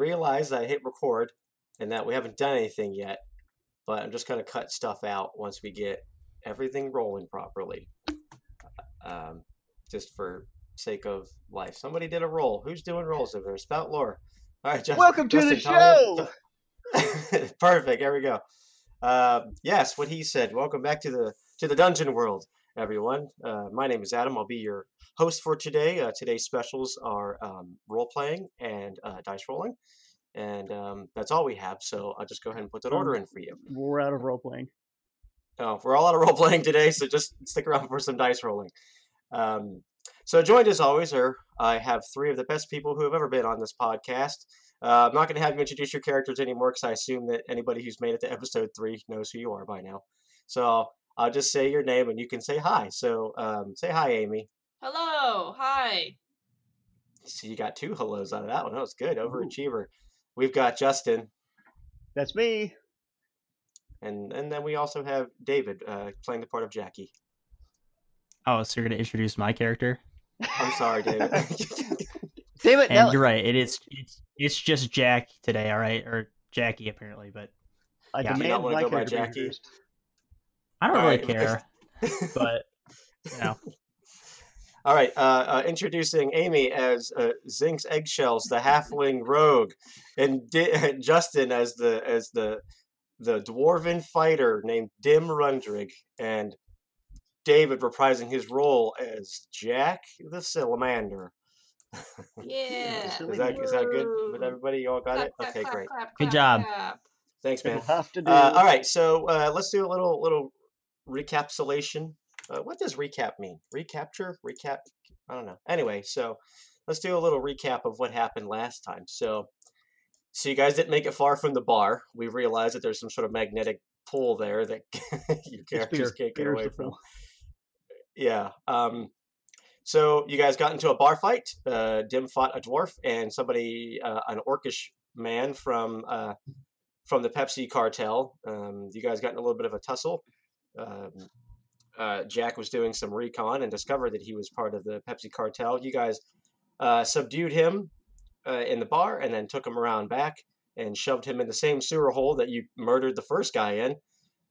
realize I hit record and that we haven't done anything yet, but I'm just gonna cut stuff out once we get everything rolling properly. Um, just for sake of life. Somebody did a roll. Who's doing rolls over there? Spout lore. All right, Just, Welcome to the Justin, me- show! Perfect. There we go. Um, yes, what he said. Welcome back to the to the dungeon world, everyone. Uh, my name is Adam. I'll be your host for today. Uh, today's specials are um, role playing and uh, dice rolling, and um, that's all we have. So I'll just go ahead and put that order in for you. We're out of role playing. Oh, we're all out of role playing today, so just stick around for some dice rolling. Um, so, joined as always are I have three of the best people who have ever been on this podcast. Uh, I'm not going to have you introduce your characters anymore because I assume that anybody who's made it to episode three knows who you are by now. So I'll just say your name and you can say hi. So um, say hi, Amy. Hello, hi. So you got two hellos out of that one. That was good. Overachiever. We've got Justin, That's me. and and then we also have David uh, playing the part of Jackie. Oh, so you're gonna introduce my character? I'm sorry, David. Damn it! And Now, you're right. It is. It's it's just Jack today. All right, or Jackie apparently, but I yeah. You don't wanna my go by character be Jackie? Introduced. I don't All really right. care. But you know, All right, uh, uh, introducing Amy as uh, Zinx Eggshells, the halfling rogue, and Di- Justin as the as the the dwarven fighter named Dim Rundrig, and David reprising his role as Jack the Salamander. Yeah. Is that is that good with everybody? You all got Clap, it? clap, Okay, clap, great. clap, Good job. clap. Thanks, man. Have to do. Uh, all right, so uh, let's do a little little recapsulation. Uh, what does recap mean? Recapture? Recap? I don't know. Anyway, so let's do a little recap of what happened last time. So, so you guys didn't make it far from the bar. We realized that there's some sort of magnetic pull there that your characters can't get away from. Yeah. Um, so you guys got into a bar fight. Uh, Dim fought a dwarf and somebody, uh, an orcish man from uh, from the Pepsi cartel. Um, you guys got in a little bit of a tussle. Um, uh, Jack was doing some recon and discovered that he was part of the Pepsi cartel. You guys uh, subdued him uh, in the bar and then took him around back and shoved him in the same sewer hole that you murdered the first guy in.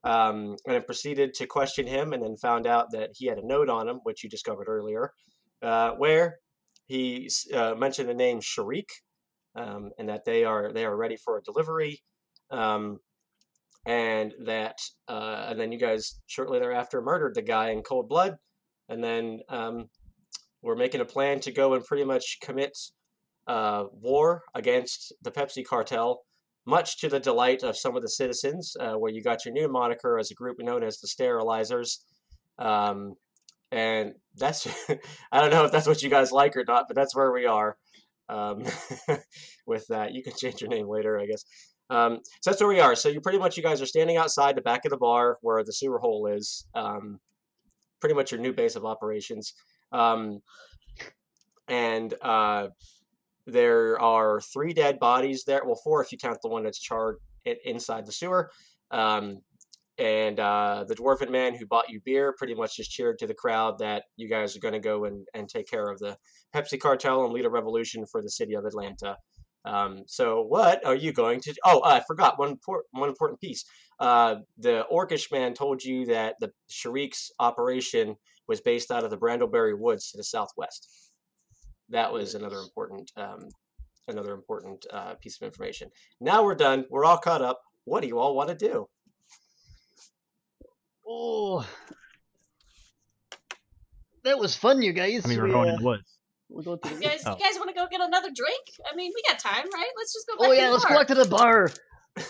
Um, and then proceeded to question him and then found out that he had a note on him, which you discovered earlier, uh, where he uh, mentioned the name Sharik um, and that they are they are ready for a delivery. Um, and that uh, and then you guys shortly thereafter murdered the guy in cold blood and then um, we're making a plan to go and pretty much commit uh, war against the pepsi cartel much to the delight of some of the citizens uh, where you got your new moniker as a group known as the sterilizers um, and that's i don't know if that's what you guys like or not but that's where we are um, with that. You can change your name later i guess um, so that's where we are. So you pretty much you guys are standing outside the back of the bar where the sewer hole is. Um, pretty much your new base of operations. Um, and uh, there are three dead bodies there. Well, four if you count the one that's charred inside the sewer. Um, and uh, the dwarven man who bought you beer pretty much just cheered to the crowd that you guys are going to go and, and take care of the Pepsi cartel and lead a revolution for the city of Atlanta. Um, so what are you going to? Oh, I forgot one por- one important piece. Uh, the Orcish man told you that the Sharik's operation was based out of the Brandleberri Woods to the southwest. That was another important um, another important uh, piece of information. Now we're done. We're all caught up. What do you all want to do? Oh, that was fun, you guys. I mean, we're We, going uh, in the woods. We're going to the You oh. guys, Oh. you guys want to go get another drink? I mean, we got time, right? Let's just go back Oh to yeah, the let's bar. go back to the bar.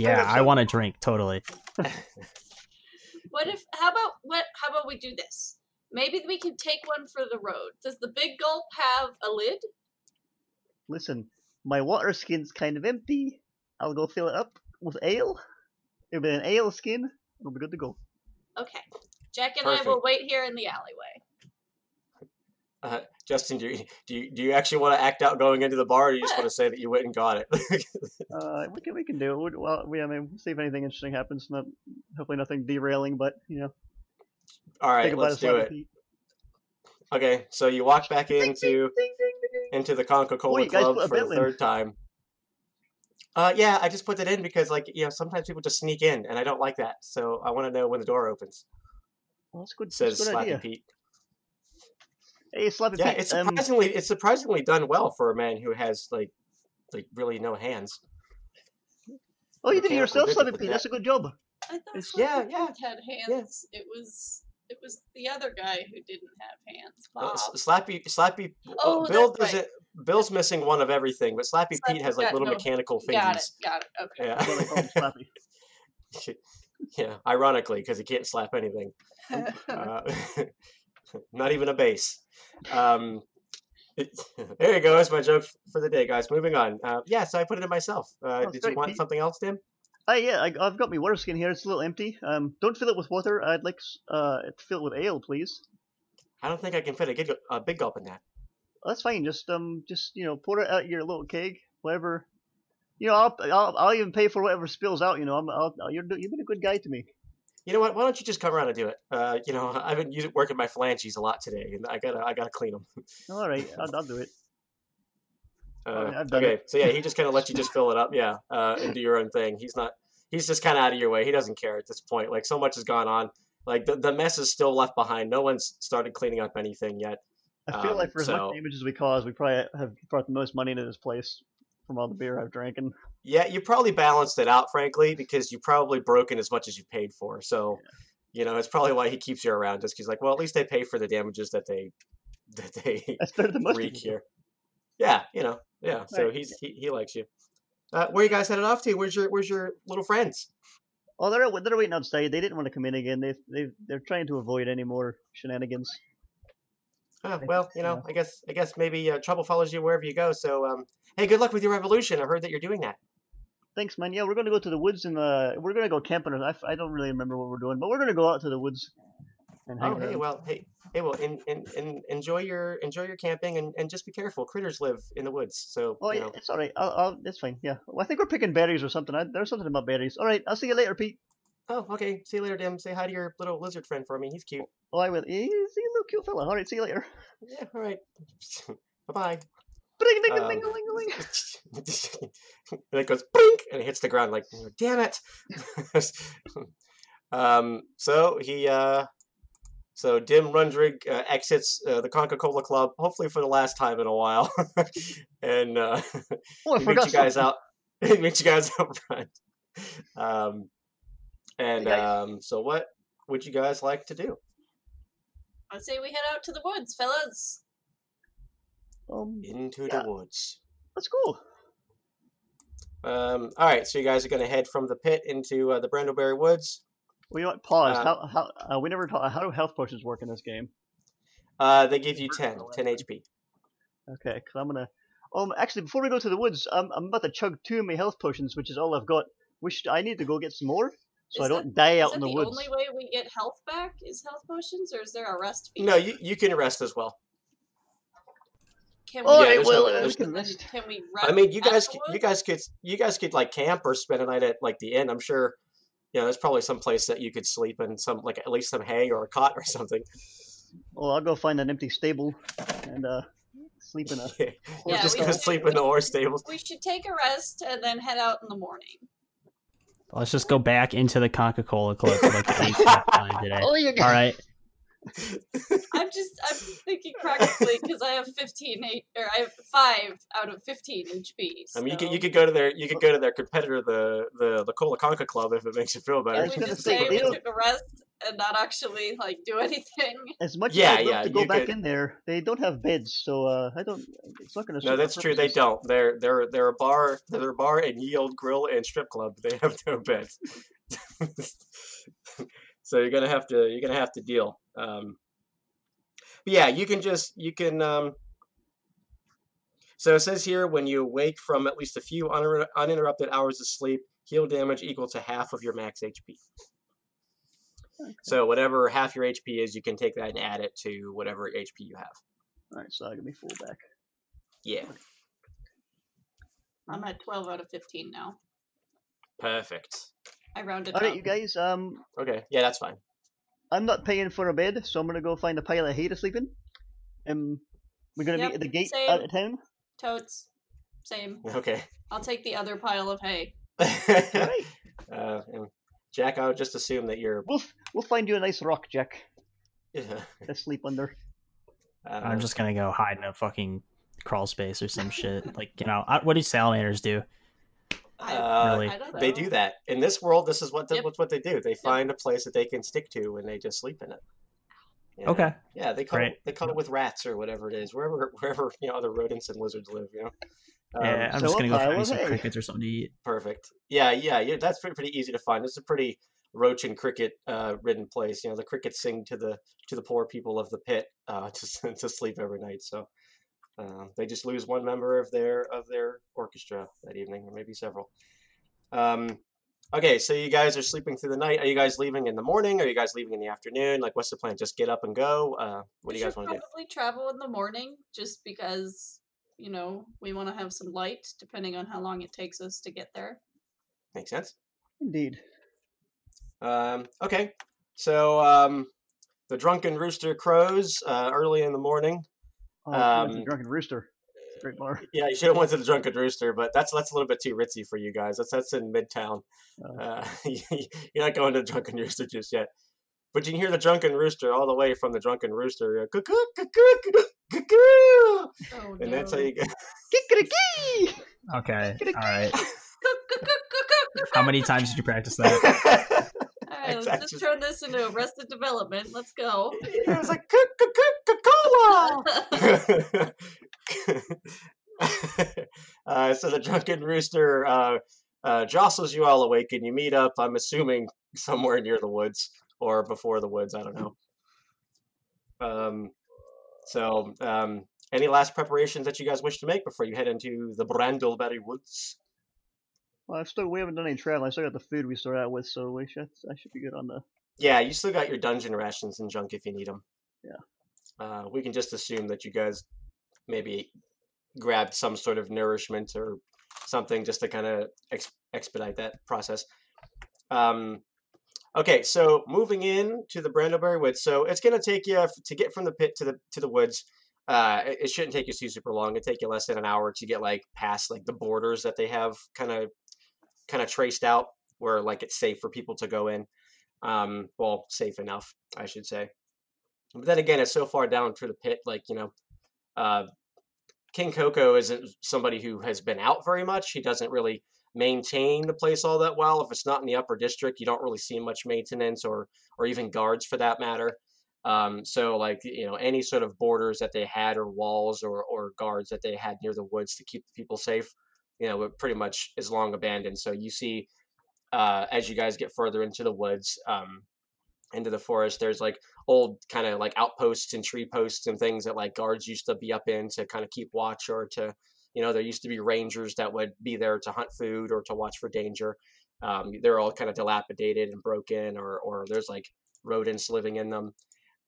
Yeah, I want a drink. Totally. What if? How about what? How about we do this? Maybe we can take one for the road. Does the big gulp have a lid? Listen, my water skin's kind of empty. I'll go fill it up with ale. It'll be an ale skin. We'll be good to go. Okay. Jack and I will wait here in the alleyway. Uh, Justin, do you, do you do you actually want to act out going into the bar, or do you just want to say that you went and got it? Uh, we can we can do it. Well, we I mean, see if anything interesting happens. Not hopefully nothing derailing, but you know, all right, let's do it. Okay, so you walk back into into the Coca Cola Club for the in. third time. Uh, yeah, I just put that in because, like, you know, sometimes people just sneak in, and I don't like that. So I want to know when the door opens. Well, that's good. Says that's good Slappy idea. Pete. Hey, Slappy Yeah, Pete. it's um, surprisingly it's surprisingly done well for a man who has like like really no hands. oh, you did it mechanical yourself, digit Slappy with Pete. that. That's a good job. I thought It's- yeah, Slappy yeah, Pete had yeah. hands. It was it was the other guy who didn't have hands. Uh, Bob. S- Slappy Slappy Oh, uh, Bill that's doesn't Bill's missing one of everything, but Slappy Pete has like got little no- mechanical fingers. got it. Got it. Okay. That's why they call him Slappy. Yeah. yeah, ironically, because he can't slap anything. Uh, not even a base. Um, there you go. That's my joke for the day, guys. Moving on. Uh, yeah, so I put it in myself. Uh, Oh, did you want Pete. something else, Dim? Ah, yeah, I, I've got my water skin here. It's a little empty. Um, don't fill it with water. I'd like uh to fill it with ale, please. I don't think I can fit a, gig- a big gulp in that. That's fine. Just um, just you know, pour it out your little keg, whatever. You know, I'll I'll, I'll even pay for whatever spills out. You know, I'm I'll, you're you've been a good guy to me. You know what? Why don't you just come around and do it? Uh, you know, I've been using, working my phalanges a lot today, and I gotta I gotta clean them. All right, I'll, I'll do it. Uh, Okay, I've done okay, it. so yeah, he just kind of lets you just fill it up, yeah, uh, and do your own thing. He's not. He's just kind of out of your way. He doesn't care at this point. Like so much has gone on. Like the the mess is still left behind. No one's started cleaning up anything yet. I feel Um, like for as so- much damage as we caused, we probably have brought the most money into this place from all the beer I've drank. And Yeah, you probably balanced it out, frankly, because you probably broken as much as you paid for. So, you know, it's probably why he keeps you around. Just 'cause he's like, well, at least they pay for the damages that they that they that's better than wreak here. Yeah, you know, yeah. So he's he, he likes you. Uh, where you guys headed off to? Where's your Where's your little friends? Oh, they're they're waiting outside. They didn't want to come in again. They they they're trying to avoid any more shenanigans. Oh, well, you know, so. I guess I guess maybe uh, trouble follows you wherever you go. So, um, hey, good luck with your revolution. I heard that you're doing that. Thanks, man. Yeah, we're gonna go to the woods and uh, we're gonna go camping. I don't really remember what we're doing, but we're gonna go out to the woods and hang Oh, hey, well, hey, hey, well, in, in, in, enjoy your enjoy your camping and, and just be careful. Critters live in the woods, so Oh, you yeah, know. it's all right. I'll, I'll, it's fine. Yeah. Well, I think we're picking berries or something. I, there's something about berries. All right. I'll see you later, Pete. Oh, okay. See you later, Dim. Say hi to your little lizard friend for me. He's cute. Oh, I will. He's a little cute fella. All right. See you later. Yeah. All right. bye bye. Bring ding Um, ding ding ding ding. and it goes blink and it hits the ground like damn it. um. So he uh. So Dim Rundrig uh, exits uh, the Coca Cola Club, hopefully for the last time in a while, and uh, Oh, I meets you guys something. out. He meets you guys out front. Um, and guys- um, so, what would you guys like to do? i'd say we head out to the woods, fellas. Um, Into Yeah. the woods. That's cool. Um, all right, so you guys are going to head from the pit into uh, the Brandleberri Woods. We want pause. Uh, how how uh, we never talk. How do health potions work in this game? Uh, they give you 10, 10 HP. Okay, because I'm gonna. Um, actually, before we go to the woods, um, I'm about to chug two of my health potions, which is all I've got. Which I need to go get some more, so Is I don't that- die out in the the woods. The only way we get health back? Is health potions, or is there a rest feature? No, you, you can rest as well. Can All Yeah, right, there's no- uh, can. Can we rest? I mean, you guys, the c- you guys could, you guys could like camp or spend a night at like the inn. I'm sure, you know, there's probably some place that you could sleep in, some like at least some hay or a cot or something. Well, I'll go find an empty stable and uh, sleep in a. Yeah, Yeah, just we go should- sleep in the horse stables. We should take a rest and then head out in the morning. Let's just go back into the Coca Cola Club like the eighth today. Oh, you All right. I'm just I'm thinking practically because I have 15 eight, or I have five out of 15 HP. I mean, you could you could go to their you could go to their competitor, the the the Cola Conca Club, if it makes you feel better. was we just say, say we took a rest and not actually like do anything. As much Yeah, as I'd love yeah, to go back could- in there, they don't have beds, so uh, I don't. It's not going to. No, that's true. They don't. They're they're they're a bar. They're a bar and yield grill and strip club. They have no beds. so you're gonna have to you're gonna have to deal. Um, but yeah, you can just you can. Um, so it says here when you awake from at least a few uninter- uninterrupted hours of sleep, heal damage equal to half of your max HP. So whatever half your HP is, you can take that and add it to whatever HP you have. All right, so I'll give me full back. Yeah, I'm at 12 out of 15 now. perfect. I rounded All right, up. you guys. Um, Okay, yeah, that's fine. I'm not paying for a bed, so I'm gonna go find a pile of hay to sleep in. Um, we're gonna Yep, meet at the gate same. out of town. Totes. Same. Okay. I'll take the other pile of hay. Right. uh, and Jack, I would just assume that you're. We'll we'll find you a nice rock, Jack, Uh, to sleep under. I'm just gonna go hide in a fucking crawl space or some shit. Like you know, I, what do salamanders do? I, Uh, Really? I don't know. They do that in this world. This is what the, Yep. what's what they do. They find a place that they can stick to, and they just sleep in it. You know? Okay. Yeah, they cuddle, Great. they cuddle with rats or whatever it is, wherever wherever you know other rodents and lizards live. You know. Um, yeah, I'm so just a gonna go pile find some crickets or something to eat. Perfect. Yeah, yeah, yeah. That's pretty, pretty easy to find. It's a pretty roach and cricket uh, ridden place. You know, the crickets sing to the to the poor people of the pit uh, to to sleep every night. So um, they just lose one member of their of their orchestra that evening, or maybe several. Um, okay, so you guys are sleeping through the night. Are you guys leaving in the morning? Are you guys leaving in the afternoon? Like, what's the plan? Just get up and go. Uh, what do we you guys should want to do? probably travel in the morning just because, you know, we want to have some light depending on how long it takes us to get there. Makes sense. Indeed. Um, okay, so um, the drunken rooster crows uh, early in the morning. Oh, we went to Um, the Drunken Rooster. Great bar. Yeah, you should have went to the Drunken Rooster, but that's that's a little bit too ritzy for you guys. That's that's in Midtown. Oh. Uh, you're not going to the Drunken Rooster just yet. But you can hear the Drunken Rooster all the way from the Drunken Rooster. uh, Cuckoo, cuckoo, cuckoo, cuckoo, Oh, and that's how you get. Kikariki! Okay, all right. How many times did you practice that? Let's just turn this into Arrested Development. Let's go. it was like cuckoo, uh, so the drunken rooster uh, uh, jostles you all awake, and you meet up. I'm assuming somewhere near the woods or before the woods. I don't know. Um, so, um, any last preparations that you guys wish to make before you head into the Brandleberri Woods? Well, I still we haven't done any travel. I still got the food we started out with, so we should I should be good on the. Yeah, you still got your dungeon rations and junk if you need them. Yeah. Uh, we can just assume that you guys maybe grabbed some sort of nourishment or something just to kind of ex- expedite that process. Um, okay, so moving in to the Brandleberri Woods. So it's going to take you to get from the pit to the to the woods. Uh, it, it shouldn't take you too super long. It take you less than an hour to get like past like the borders that they have kind of kind of traced out where like it's safe for people to go in um well safe enough i should say. But then again it's so far down to the pit like you know uh king coco isn't somebody who has been out very much. He doesn't really maintain the place all that well. If it's not in the upper district you don't really see much maintenance or or even guards for that matter. Um so like you know any sort of borders that they had or walls or or guards that they had near the woods to keep people safe you know were pretty much is long abandoned so you see uh, as you guys get further into the woods, um, into the forest, there's like old kind of like outposts and tree posts and things that like guards used to be up in to kind of keep watch or to, you know, there used to be rangers that would be there to hunt food or to watch for danger. Um, they're all kind of dilapidated and broken, or or there's like rodents living in them.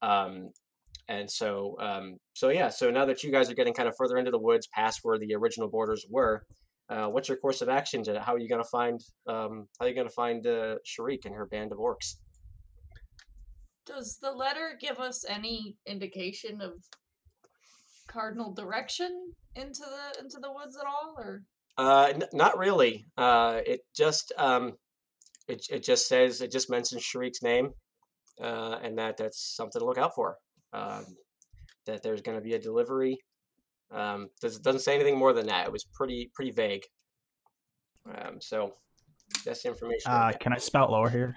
Um, and so, um, so yeah. So now that you guys are getting kind of further into the woods, past where the original borders were, uh, what's your course of action? How are you going to find? Um, how are you going to find uh, Sharik and her band of orcs? Does the letter give us any indication of cardinal direction into the into the woods at all, or Uh, n- not really. Uh, it just um, it it just says it just mentions Sharik's name, uh, and that that's something to look out for. Um, that there's going to be a delivery. Um, does, doesn't say anything more than that. It was pretty pretty vague. Um, so that's the information. Uh, can I spout lore here?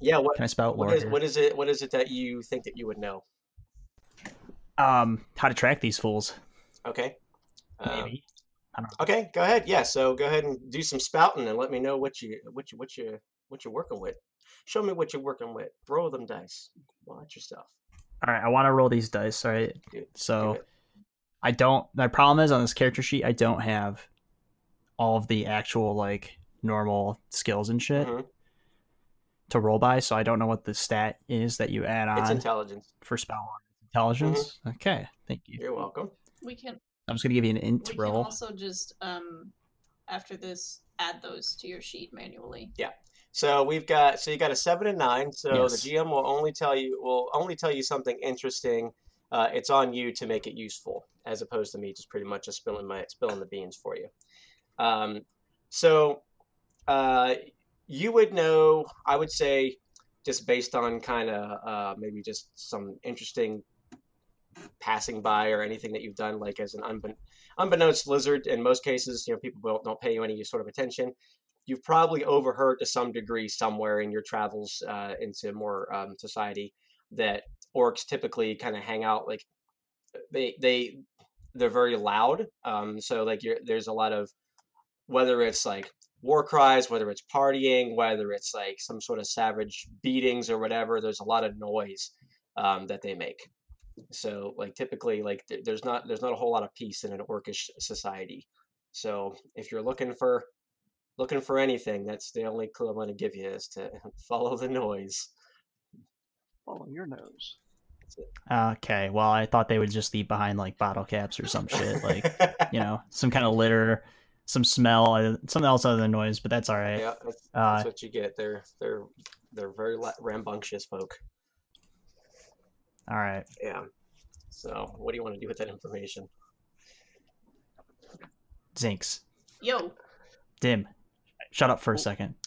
yeah. What Can I spout lore what is here? what is it? What is it that you think that you would know? Um, how to track these fools? Okay. Um, Maybe. Okay, go ahead. Yeah, so go ahead and do some spouting and let me know what you what you what you what you're working with. Show me what you're working with. Roll them dice. Watch yourself. All right, I want to roll these dice. All right. Do- do So it. I don't. My problem is on this character sheet, I don't have all of the actual like normal skills and shit Mhm. to roll by. So I don't know what the stat is that you add on. It's intelligence. for spell intelligence. Okay, thank you. You're welcome. we can I'm just gonna give you an int we can roll. also just um after this add those to your sheet manually. Yeah. So we've got so you got a seven and nine. So Yes. the GM will only tell you will only tell you something interesting uh, it's on you to make it useful, as opposed to me just pretty much just spilling my spilling the beans for you. Um, so uh, you would know, I would say, just based on kind of uh, maybe just some interesting passing by or anything that you've done, like as an unbekn- unbeknownst lizard. In most cases, you know, people don't, don't pay you any sort of attention. You've probably overheard to some degree somewhere in your travels uh, into more um, society that orcs typically kind of hang out like they they they're very loud. Um, so like there's a lot of whether it's like war cries, whether it's partying, whether it's like some sort of savage beatings or whatever. There's a lot of noise um, that they make. So like typically like th- there's not there's not a whole lot of peace in an orcish society. So if you're looking for looking for anything, that's the only clue I'm going to give you is to follow the noise. Follow your nose. Okay, well, I thought they would just leave behind like bottle caps or some shit, like you know, some kind of litter, some smell, uh, something else other than noise. But that's all right. yeah, that's, Uh, that's what you get. They're they're they're very rambunctious folk. all right. Yeah. So what do you want to do with that information? Zinx, Yo. dim, shut up for a second.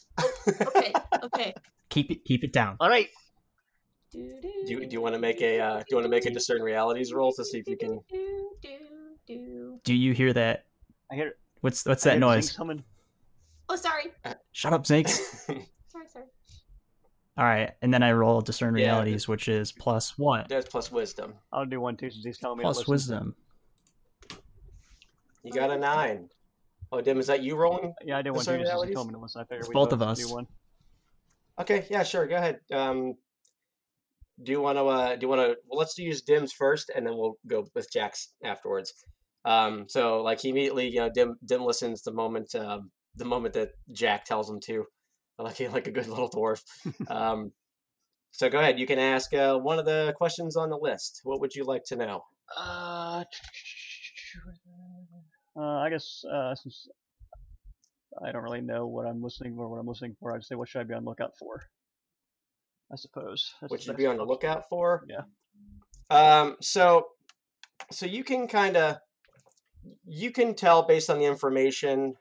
Okay. Okay. Keep it, keep it down. All right. Do you, do you want to make a uh, do you want to make a discern realities roll to see if you can? Do, do, do. Do you hear that? I hear. It what's what's I that noise? Coming. Oh, sorry. Shut up, snakes. Sorry, sorry. all right, and then I roll discern Yeah, realities, which is plus one, There's plus wisdom. I'll do one too since he's telling me. plus listen. wisdom. You got a nine. Oh, Dim, is that you rolling? Yeah, I did one too. Discern Just since he told me to listen. I figured It's we both of do us. one. Okay, yeah, sure. Go ahead. Um, do you want to? Uh, do you want to? Well, let's use Dim's first, and then we'll go with Jack's afterwards. Um, so like he immediately, you know, Dim Dim listens the moment um, the moment that Jack tells him to, like he like a good little dwarf. um, so go ahead. You can ask uh, one of the questions on the list. What would you like to know? Uh, uh, I guess uh, since I don't really know what I'm listening for, what I'm listening for, I'd say what should I be on lookout for? I suppose. That's What you'd be on the lookout for? Yeah. Um, so, so you can kind of, you can tell based on the information,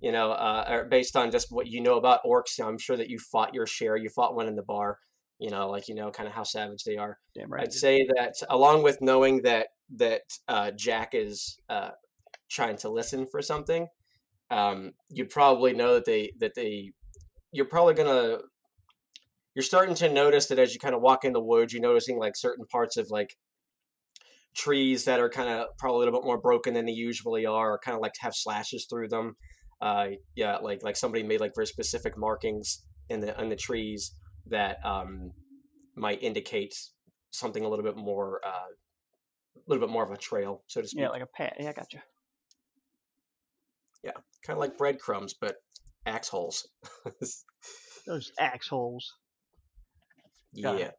you know, uh, or based on just what you know about orcs. You know, I'm sure that you fought your share. You fought one in the bar. You know, like you know, kind of how savage they are. Damn right. I'd say that along with knowing that that uh, Jack is uh, trying to listen for something, um, you probably know that they that they you're probably gonna you're starting to notice that as you kind of walk in the woods, you're noticing like certain parts of like trees that are kind of probably a little bit more broken than they usually are, or kind of like to have slashes through them. Uh, yeah, like like somebody made like very specific markings in the in the trees that um, might indicate something a little bit more uh, a little bit more of a trail, so to speak. yeah, like a pat. Yeah, I gotcha. Yeah, kind of like breadcrumbs, but axe holes. Those axe holes. Got it. yeah.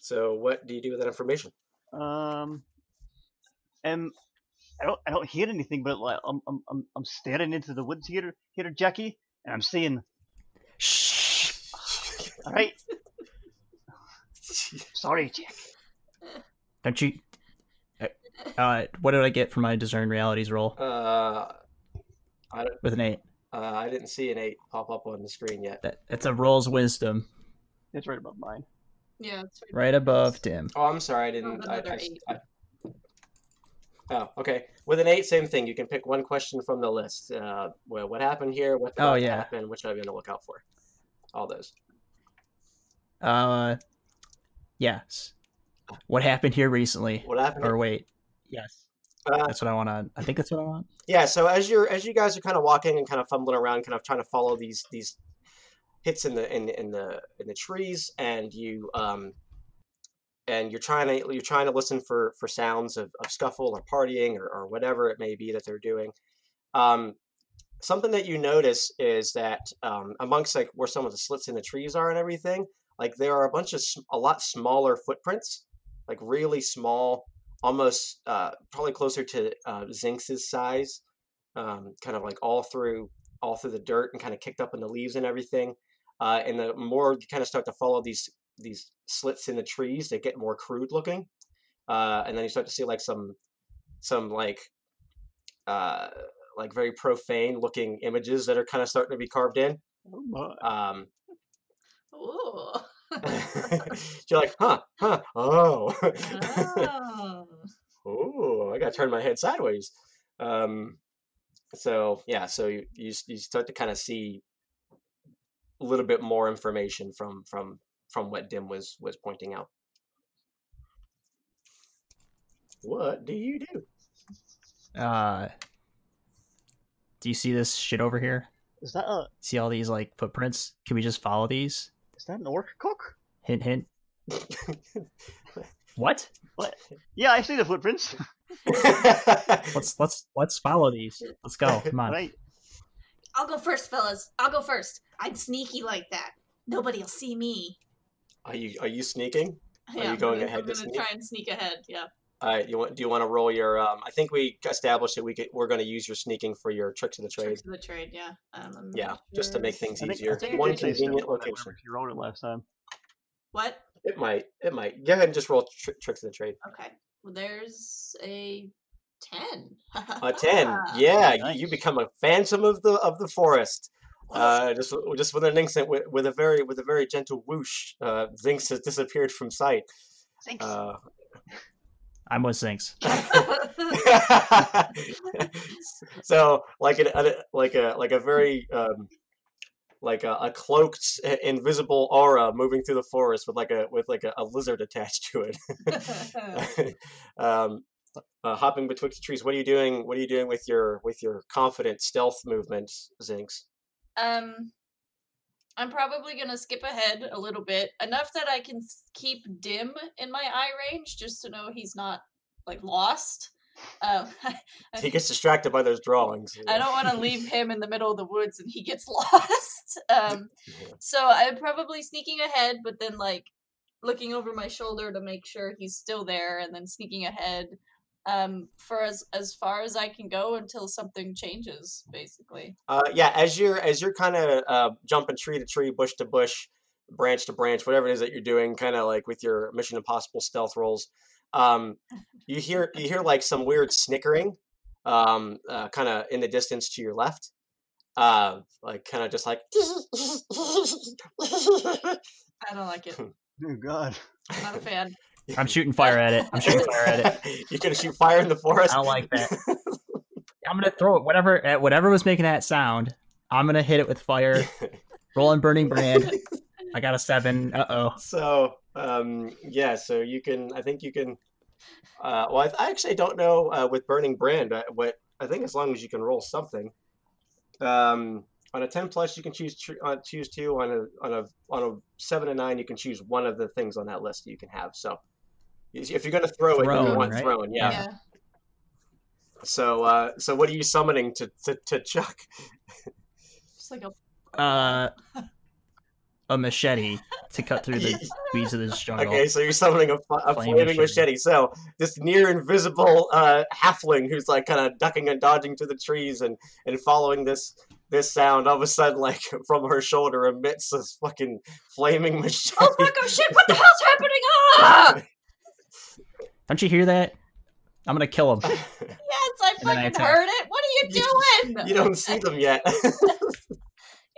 So what do you do with that information? Um, and I don't, I don't hear anything, but like I'm, I'm, I'm, I'm staring into the woods here, here, Jackie, and I'm seeing. Shh. All right. Sorry, Jack. Don't you? uh, Uh, what did I get for my discern realities roll Uh, I don't, with an eight? Uh, I didn't see an eight pop up on the screen yet. That that's a roll's wisdom, It's right above mine. Yeah, it's right. right above Dim. Oh, I'm sorry, I didn't. I, another I- I- oh, okay. With an eight, same thing. You can pick one question from the list. Uh, well, what happened here? What Oh, yeah. happen? What should I be on the lookout for? All those. Uh, yes. What happened here recently? What happened? Or wait, yes. Uh, That's what I want to. I think that's what I want. yeah so as you're as you guys are kind of walking and kind of fumbling around kind of trying to follow these these hits in the in, in the in the trees and you um and you're trying to you're trying to listen for for sounds of, of scuffle or partying or, or whatever it may be that they're doing um something that you notice is that um amongst like where some of the slits in the trees are and everything like there are a bunch of a lot smaller footprints like really small almost uh, probably closer to uh, Zinx's size, um, kind of like all through all through the dirt and kind of kicked up in the leaves and everything. Uh, and the more you kind of start to follow these these slits in the trees they get more crude looking, uh, and then you start to see like some some like uh, like very profane looking images that are kind of starting to be carved in. Oh my. Um, Ooh. you're like, huh, huh, oh, Oh. Oh, I gotta turn my head sideways. Um, so yeah, so you you, you start to kind of see a little bit more information from from from what Dim was was pointing out. What do you do? Uh, do you see this shit over here? Is that a See all these like footprints? Can we just follow these? is that an orc cock? Hint, hint. What? What? Yeah, I see the footprints. Let's let's let's follow these. Let's go. Come on. right. I'll go first, fellas. I'll go first. I'm sneaky like that. Nobody'll see me. are you are you sneaking? Are you I'm going ahead I'm gonna sneak? try and sneak ahead. Yeah. All right, you want do you want to roll your? Um, I think we established that we could we're going to use your sneaking for your tricks of the trade. Tricks of the trade. Yeah. Um, I'm Yeah, not just to make things I think, easier. I think One it actually still convenient location. You rolled it last time. What? It might. It might. Go ahead and just roll tr- tricks of the trade. Okay. Well, there's a ten. A ten. Yeah, Nice. you, you become a phantom of the of the forest. Uh, just just with an instant, with, with a very with a very gentle whoosh, uh, Zinx has disappeared from sight. Thanks. Uh, I'm with Zinx. so like an, a like a like a very um, like a, a cloaked invisible aura moving through the forest with like a with like a, a lizard attached to it um, uh, hopping betwixt trees what are you doing what are you doing with your with your confident stealth movement zinx um, I'm probably gonna skip ahead a little bit, enough that I can keep dim in my eye range, just to know he's not like lost. Um, he gets distracted by those drawings I don't want to leave him in the middle of the woods and he gets lost. Um, Yeah. so I'm probably sneaking ahead, but then like looking over my shoulder to make sure he's still there, and then sneaking ahead um, for as as far as I can go until something changes, basically. Uh, yeah, as you're as you're kind of uh, jumping tree to tree, bush to bush, branch to branch, whatever it is that you're doing, kind of like with your Mission Impossible stealth rolls, um, you hear you hear like some weird snickering, um, uh, kind of in the distance to your left, uh, like kind of just like. I don't like it. oh God. I'm not a fan. I'm shooting fire at it. I'm shooting fire at it. You're gonna shoot fire in the forest. I don't like that. I'm gonna throw it whatever at whatever was making that sound. I'm gonna hit it with fire. Rolling burning brand. I got a seven. Uh oh. So um, yeah, so you can. I think you can. Uh, well, I, I actually don't know uh, with Burning Brand. Uh, what I think as long as you can roll something. Um, on a ten plus, you can choose tr- uh, choose two. On a on a on a seven and nine, you can choose one of the things on that list that you can have. So if you're going to throw it, you Thrown, want right? thrown. Yeah. Yeah. So uh, so what are you summoning to to, to Chuck? Just like a Uh, a machete to cut through the weeds of this jungle. Okay, so you're summoning a, a Flame flaming machete. machete. So this near invisible uh, halfling who's like kind of ducking and dodging to the trees and and following this this sound, all of a sudden, like from her shoulder emits this fucking flaming machete. oh fuck! Oh shit! What the hell's happening? Ah! Don't you hear that? I'm gonna kill him. Yes, I And then I fucking attack. heard it. What are you You- doing? you don't see them yet.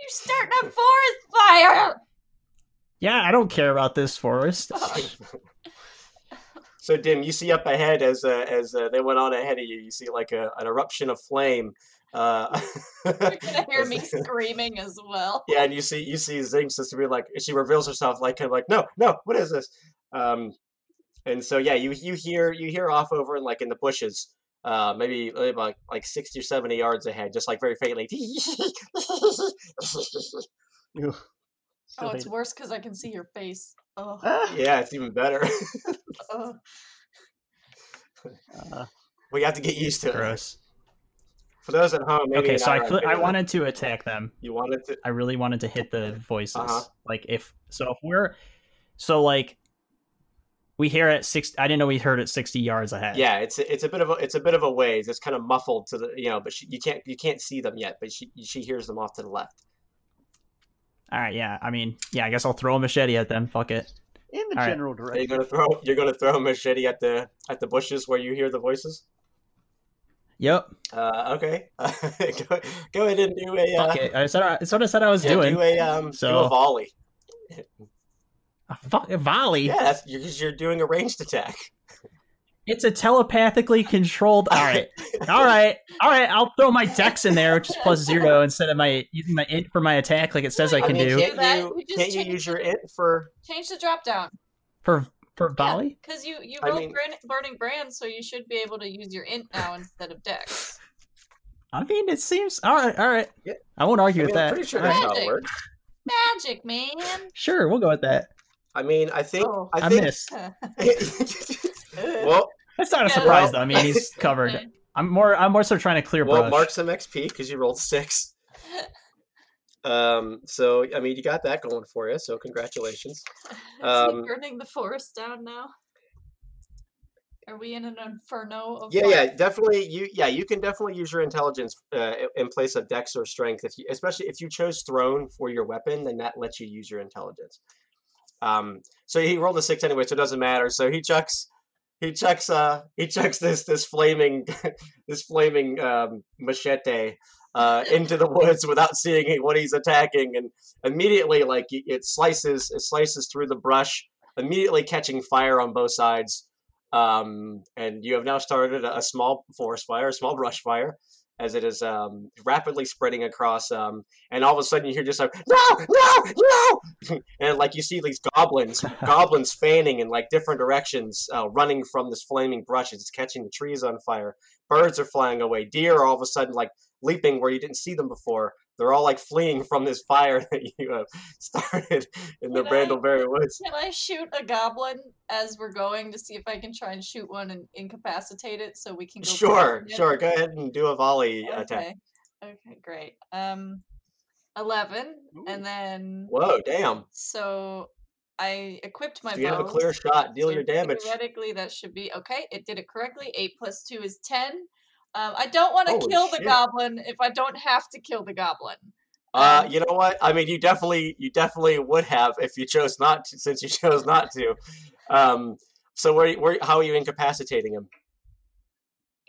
You're starting a forest fire. Yeah, I don't care about this forest. so dim, you see up ahead as uh, as uh, they went on ahead of you. You see like a, an eruption of flame. Uh, You're gonna hear me screaming as well. Yeah, and you see you see Zinx just to be like she reveals herself like kind of like no no what is this? Um, and so yeah, you you hear you hear off over in like in the bushes, uh, maybe maybe about like sixty or seventy yards ahead, just like very faintly. Oh, it's worse because I can see your face. Oh, Ah, yeah, it's even better. uh, we have to get used to it. Gross. For those at home, maybe Okay, so I cl- I wanted to attack them. you wanted to. I really wanted to hit the voices. Uh-huh. Like if so, if we're so like we hear at six. I didn't know we heard at sixty yards ahead. Yeah, it's a- it's a bit of a it's a bit of a ways. It's kind of muffled to the you know, but she, you can't you can't see them yet. But she she hears them off to the left. All right. Yeah. I mean, yeah. I guess I'll throw a machete at them. Fuck it. In the All right. general direction. You're gonna throw? You're gonna throw a machete at the at the bushes where you hear the voices. Yep. Uh, okay. go, go ahead and do a. Uh, Fuck it. I said I, it's what I said I was yeah, doing. Do a um. so. Do a volley. A fuck a volley. Yeah, that's you're, 'cause you're doing a ranged attack. It's a telepathically controlled. All right. All right. All right. I'll throw my dex in there, which is plus zero instead of my using my int for my attack, like it says I I can mean, do can't- Can't that, you, you can't you change use your the- int for? Change the drop down. for for volley. Because you, you I mean- burn, Burning Brand, so you should be able to use your int now instead of Dex. I mean, it seems all right. All right. Yeah. I won't I argue mean, with I'm that. pretty sure that's right. how it Magic. works. Magic, man! Sure, we'll go with that. I mean, I think. Oh. I I think. missed. well, That's not a Yeah. surprise though. I mean, he's covered. I'm more. I'm more so trying to clear well, brush. mark some XP because you rolled six. Um. So I mean, you got that going for you. So congratulations. Is Um, he burning the forest down now? Are we in an inferno of Yeah, fire? yeah, definitely. You, yeah, you can definitely use your intelligence uh, in place of dex or strength. If you, especially if you chose thrown for your weapon, then that lets you use your intelligence. Um, so he rolled a six anyway, so it doesn't matter. So he chucks, he chucks, uh, he chucks this this flaming, this flaming um, machete uh, into the woods without seeing what he's attacking, and immediately, like it- slices, it slices through the brush, immediately catching fire on both sides. Um, and you have now started a small forest fire, a small brush fire, as it is um, rapidly spreading across. Um, and all of a sudden, you hear just like no, no, no, and like you see these goblins, goblins fanning in like different directions, uh, running from this flaming brush as it's catching the trees on fire. Birds are flying away. Deer are all of a sudden like leaping where you didn't see them before. They're all like fleeing from this fire that you have started in the Can I- Brandleberri Woods. Can I shoot a goblin as we're going to see if I can try and shoot one and incapacitate it so we can go? Sure, sure. Go ahead and do a volley attack. Okay. Okay, great. Um, eleven, Ooh. and then Whoa, damn. so I equipped my So you have a clear shot. Deal so your damage. Theoretically, that should be okay. It did it correctly. Eight plus two is ten. Um, I don't want to kill the goblin if I don't have to kill the goblin. Uh, Um, you know what? I mean, you definitely, you definitely would have if you chose not to, since you chose not to. Um, so where, where, how are you incapacitating him?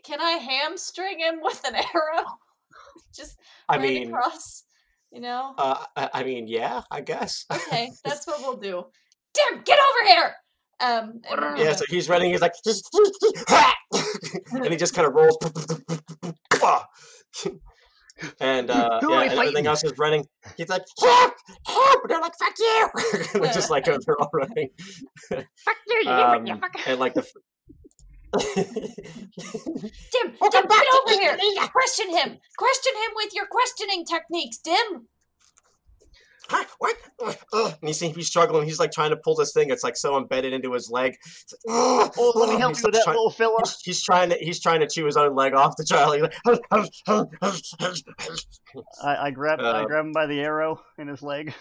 Can I hamstring him with an arrow? Just I right mean, across. You know. uh, I, I mean, yeah, I guess. Okay, that's what we'll do. Damn, get over here. Um, yeah. So he's running. He's like, and he just kind of rolls. And uh, yeah, and everything fighting? else is running. He's like, help, help! And they're like, fuck you! And they're just like they're all running. Fuck you, you, Um, you fucker. and like the. Dim, Welcome Dim, get over here. Question him. Question him with your questioning techniques, Dim. Huh? What? Ugh, ugh. And see he's struggling. He's like trying to pull this thing. It's like so embedded into his leg. Like, Oh, let me help He's you with that trying- little fella. He's, he's trying to he's trying to chew his own leg off the child. He's like, I, I grab I Uh, grab him by the arrow in his leg.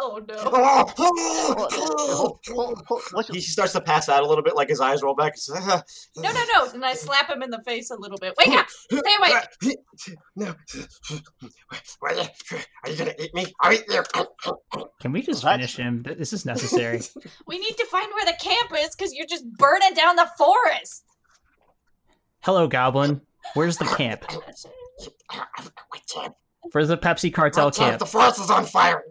Oh no. He starts to pass out a little bit, like his eyes roll back. He's like, "Ah, No, no, no. And I slap him in the face a little bit. Wake up. Stay awake. No. Are you, gonna eat me? I'll eat you. Can we just That's- finish him? This is necessary. We need to find where the camp is because you're just burning down the forest. Hello, Goblin. Where's the camp? Where's the Pepsi cartel camp? The forest is on fire.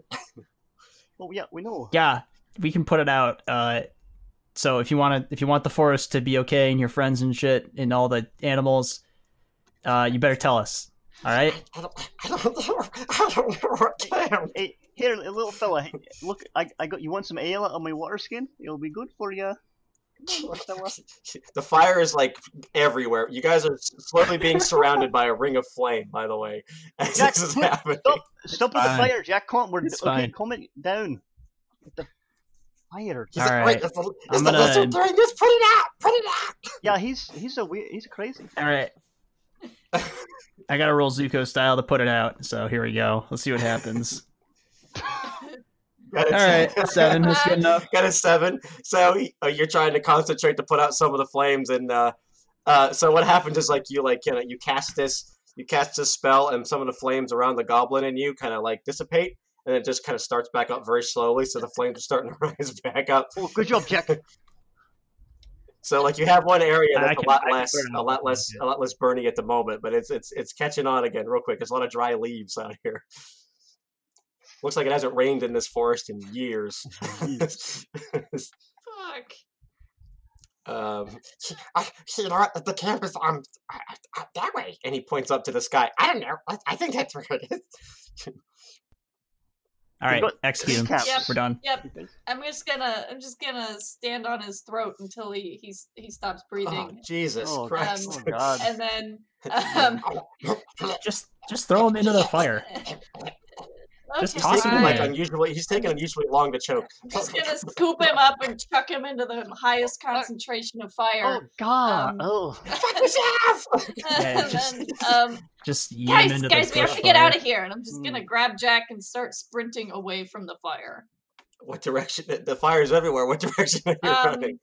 Oh yeah, we know. Yeah, we can put it out. Uh, so if you want to, if you want the forest to be okay and your friends and shit and all the animals, uh, you better tell us. All right. I don't, I don't know. I don't know what can. Hey, here, little fella. Look, I, I got you. Want some ale out of my water skin? It'll be good for you. The fire is like everywhere. You guys are slowly being surrounded by a ring of flame. By the way, as Jack, this is look, happening. Stop! Stop with the fire, Jack. Calm. We're It's okay. fine. Calm it down. With the fire. He's All like, right. wait, is the, is I'm the gonna- lizard this? Put it out! Put it out! Yeah, he's he's a weird. He's crazy. All right. I got to roll Zuko style to put it out. So here we go. Let's see what happens. Got a All right, seven. That's good enough. Got a seven. So uh, you're trying to concentrate to put out some of the flames, and uh, uh, so what happens is like you like you know you cast this you cast this spell, and some of the flames around the goblin and you kind of like dissipate, and it just kind of starts back up very slowly. So the flames are starting to rise back up. Oh, good job, Jack. So like you have one area that's can- a lot less, a lot less, it. a lot less burning at the moment, but it's it's it's catching on again real quick. There's a lot of dry leaves out here. Looks like it hasn't rained in this forest in years. Fuck. um, uh, you know, the camp is um uh, uh, that way, and he points up to the sky. I don't know. I, I think that's where it is. All right, got execute him. Yep. We're done. Yep. I'm just gonna I'm just gonna stand on his throat until he he's he stops Oh, breathing. Jesus Oh, Christ! Oh God. and then um Just just throw him into the fire. Just okay, toss He's him taking like unusually. He's taking unusually long to choke. I'm just gonna scoop him up and chuck him into the highest concentration of fire. Oh. God. um, oh. Fuck yourself! Yeah, and just- then, um, Just yeet him guys, into guys, the we have to get fire. out of here. And I'm just gonna Hmm. grab Jack and start sprinting away from the fire. What direction? The, the is everywhere. What direction are you Um, running?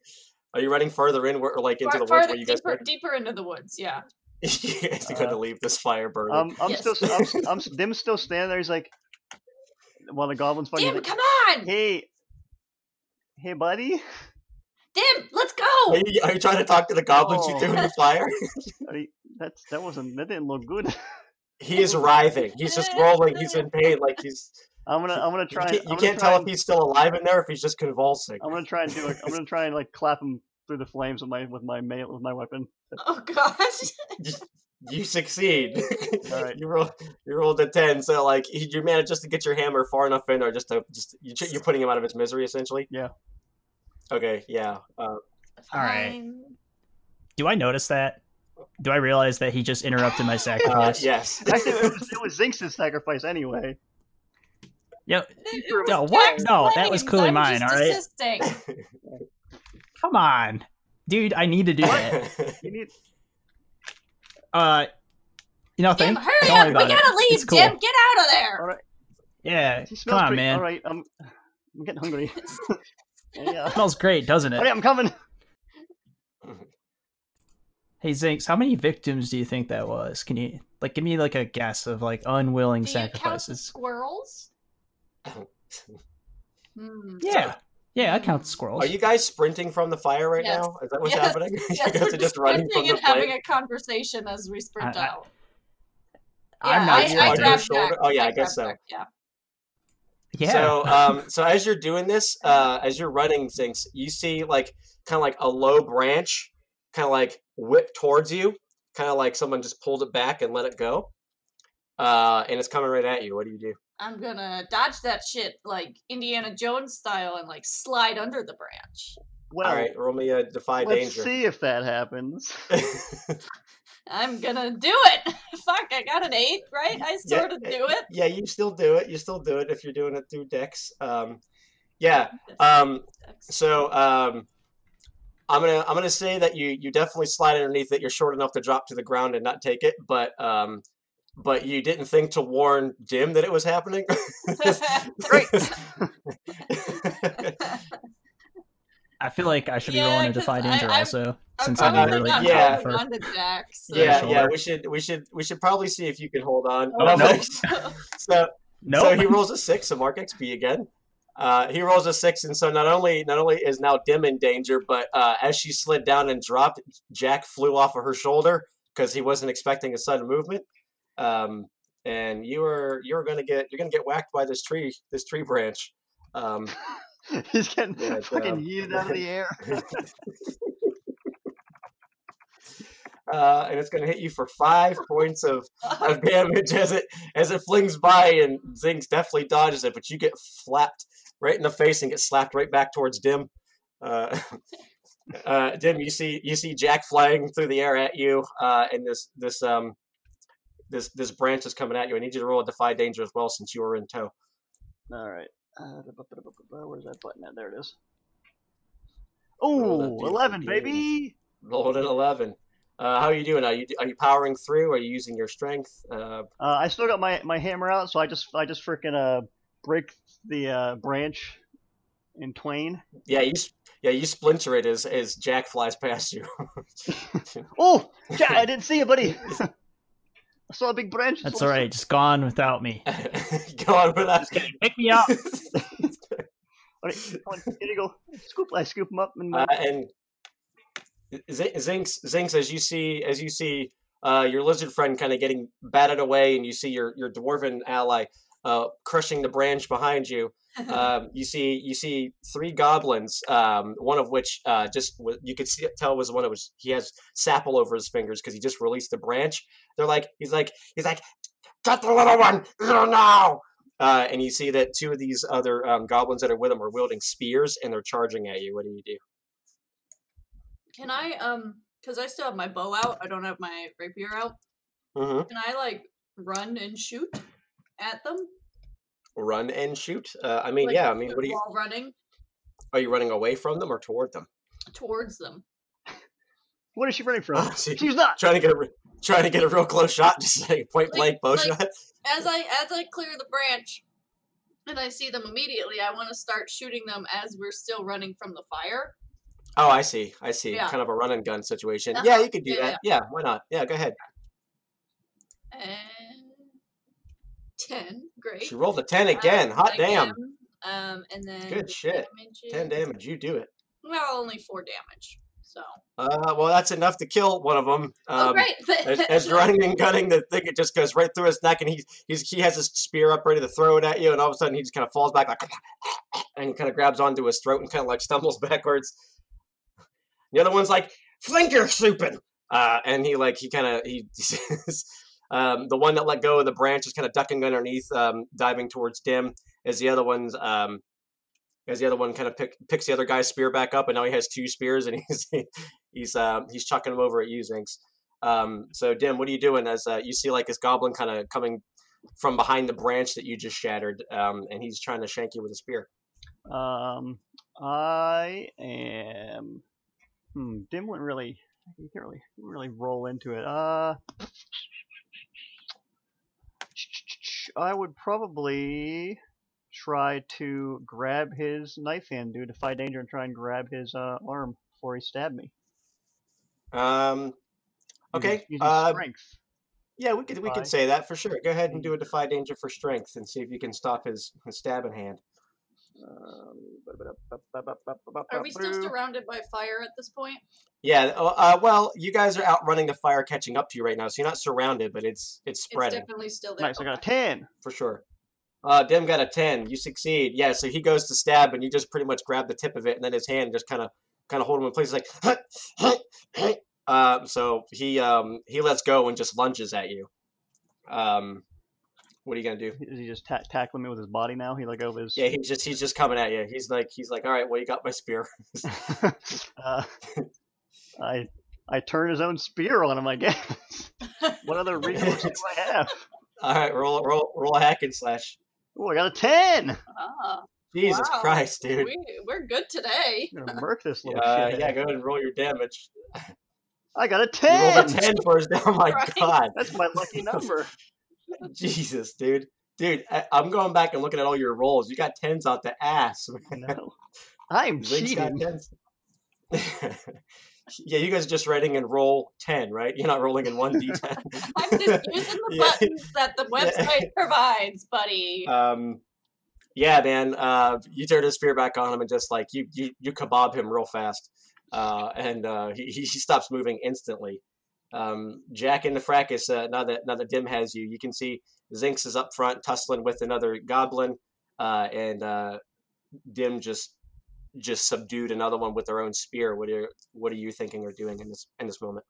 Are you running further in, or like into Far- the woods farther, where you guys deeper, deeper into the woods. Yeah. you guys are going to Uh, leave this fire burning. Um, I'm Yes. still, I'm, s- I'm, Dim's still standing there. He's like, while the goblin's fighting. Dim, come on! Hey, hey, buddy. Dim, let's are, go! you, are you trying to talk to the goblins you Oh. threw in the fire? Are you, that's that wasn't that didn't look good. he is writhing. He's just rolling. He's in pain. Like he's. I'm gonna, I'm gonna You try. can't, you can't tell and- if he's still alive in there. If he's just convulsing. I'm gonna try and do. Like, I'm gonna try and like clap him through the flames with my with my mail with my weapon. Oh gosh. You succeed. Alright. you roll. You rolled a ten. So like you you managed just to get your hammer far enough in, or just to just you, you're putting him out of his misery essentially. Yeah. Okay. Yeah. Uh, All right. Do I notice that? Do I realize that he just interrupted my uh, sacrifice? yes. Actually, it was, it was Zinx's sacrifice anyway. Yo, It No, what? Jack's No, that was flames. clearly I'm mine, alright? come on, dude. I need to do that. You need. Uh, you know, Dim, think. hurry Don't up! We it. gotta leave, It's cool. Dim. Get out of there. All right. Yeah, come on, pretty- man. All right. I'm. I'm getting hungry. yeah. smells great, doesn't it? All right, I'm coming. Hey Zinx, how many victims do you think that was? Can you like give me like a guess of like unwilling Do you count the sacrifices? squirrels? Hmm. Yeah, yeah, I count the squirrels. Are you guys sprinting from the fire right Yes. now? Is that what's Yes. happening? Yes, you guys we're are just running from sprinting the and having a conversation as we sprint I- I- out. I'm not I, I sprinting. grabbed Shoulder- Jack. oh, yeah, I grabbed guess so. Jack, Yeah. yeah. So, um, so as you're doing this, uh, as you're running things, you see like kind of like a low branch, kind of like whip towards you, kind of like someone just pulled it back and let it go, uh, and it's coming right at you. What do you do? I'm gonna dodge that shit like Indiana Jones style and like slide under the branch. Well, All right, roll me a defy let's danger. see if that happens. I'm gonna do it. Fuck, I got an eight, right? I Yeah, of do it. yeah, you still do it. You still do it if you're doing it through Dex. Um, yeah. Um, So um, I'm gonna I'm gonna say that you you definitely slide underneath it. You're short enough to drop to the ground and not take it, but um, but you didn't think to warn Dim that it was happening. Great. I feel like I should be Yeah, rolling a 'cause defy danger I'm- also, I'm since I'm probably literally not yeah. holding for. on to Jack. So. yeah, yeah. We should we should we should probably see if you can hold on. Oh, Oh, no. so No, so he rolls a six, so Mark XP again. Uh, he rolls a six, and so not only not only is now Dim in danger, but uh, as she slid down and dropped, Jack flew off of her shoulder because he wasn't expecting a sudden movement. Um, and you were you were gonna get you're gonna get whacked by this tree this tree branch. Um, He's getting it's, fucking um, yeeted out of the air. uh, and it's gonna hit you for five points of, of damage as it as it flings by, and Zinx definitely dodges it, but you get flapped right in the face and get slapped right back towards Dim. Uh, uh, Dim, you see you see Jack flying through the air at you, uh, and this this um this this branch is coming at you. I need you to roll a defy danger as well since you were in tow. All right. Uh, where's that button at? There it is. Oh, 11, baby. Rolled an eleven. Uh, how are you doing? Are you are you powering through? Are you using your strength? Uh, Uh, I still got my, my hammer out, so I just I just freaking uh break the uh, branch in twain. yeah, you yeah you splinter it as as Jack flies past you. Oh, Jack, I didn't see you, buddy. I saw a big branch. That's all right. Just gone without me. Go on without. Pick me up. All right, come on, here you go. Scoop. I scoop him up and uh, and Z- Zinx, Zinx, as you see, as you see, uh, your lizard friend kind of getting batted away, and you see your your dwarven ally uh, crushing the branch behind you. Um, you see, you see three goblins. Um, one of which uh, just wa- you could see tell was one that was he has sap all over his fingers because he just released the branch. They're like, he's like, he's like, got the little one now. Uh, and you see that two of these other um, goblins that are with him are wielding spears and they're charging at you. What do you do? Can I um because I still have my bow out, I don't have my rapier out. Mm-hmm. Can I like run and shoot at them? Run and shoot. Uh, I mean, Like, yeah. I mean, what are you? running Are you running away from them or toward them? towards them? what is she running from? Oh, see, She's not. trying to get a re- trying to get a real close shot, just like point Like- blank bow like- shot. As I as I clear the branch and I see them immediately, I want to start shooting them as we're still running from the fire. Oh, I see. I see. Yeah. Kind of a run and gun situation. Uh-huh. Yeah, you could do Yeah, that. Yeah. why not? Yeah, go ahead. And ten, great. She rolled a ten again. Um, Hot damn. Um, and then Good shit. damage Ten damage. You do it. Well, only four damage. So. Uh, well, that's enough to kill one of them. oh, Um, great! as, as running and gunning, the thing it just goes right through his neck, and he's, he's he has his spear up ready to throw it at you, and all of a sudden he just kind of falls back like, and he kind of grabs onto his throat and kind of like stumbles backwards. The other one's like, "Flinker souping," uh, and he like he kind of he. Um, the one that let go of the branch is kind of ducking underneath, um, diving towards Dim, as the other one's um, as the other one kind of pick, picks the other guy's spear back up, and now he has two spears, and he's he's um, he's chucking them over at Zinx. Um, so Dim, what are you doing as uh, you see like this goblin kind of coming from behind the branch that you just shattered, um, and he's trying to shank you with a spear. Um, I am. Hmm. Dim wouldn't really. You can't really really roll into it. Uh. I would probably try to grab his knife hand, do defy danger, and try and grab his uh, arm before he stabbed me. Um, okay, Using uh, strength. yeah, we could we could say that for sure. Go ahead and do a defy danger for strength and see if you can stop his, his stabbing hand. Um, Are we still surrounded by fire at this point? Yeah, uh, uh, well, you guys are outrunning the fire, catching up to you right now, so you're not surrounded, but it's it's It's spreading. definitely still there. Nice. I got a Okay. ten. for sure. Uh, Dim got a ten. You succeed. Yeah, so he goes to stab, and you just pretty much grab the tip of it, and then his hand just kind of kind of hold him in place, He's like. uh, so he um he lets go and just lunges at you. Um, what are you gonna do? Is he just ta- tackling me with his body now? He like go of his. Yeah, he's just he's just coming at you. He's like he's like, all right, well, you got my spear. uh, I I turn his own spear on him. I guess. what other recourse do I have? all right, roll roll roll a hack and slash. Oh, I got a ten. Ah, Jesus wow. Christ, dude. We, we're good today. I'm gonna murk this little Uh, shit. yeah, go ahead and roll your damage. I got a You rolled ten. a ten for his. Oh my Right. god. That's my lucky number. Jesus, dude. Dude, I, I'm going back and looking at all your rolls. You got tens out the ass. man. no, I'm Link's got cheating. tens. yeah, you guys are just writing in roll 10, right? You're not rolling in 1d10. I'm just using the Yeah. buttons that the website provides, buddy. um, yeah, man. Uh, you turn his spear back on him and just like you, you, you kebab him real fast, uh, and uh, he, he he stops moving instantly. Um, Jack in the fracas. Uh, now that now that Dim has you, you can see Zinx is up front tussling with another goblin, uh, and uh, Dim just just subdued another one with their own spear. What are what are you thinking or doing in this in this moment?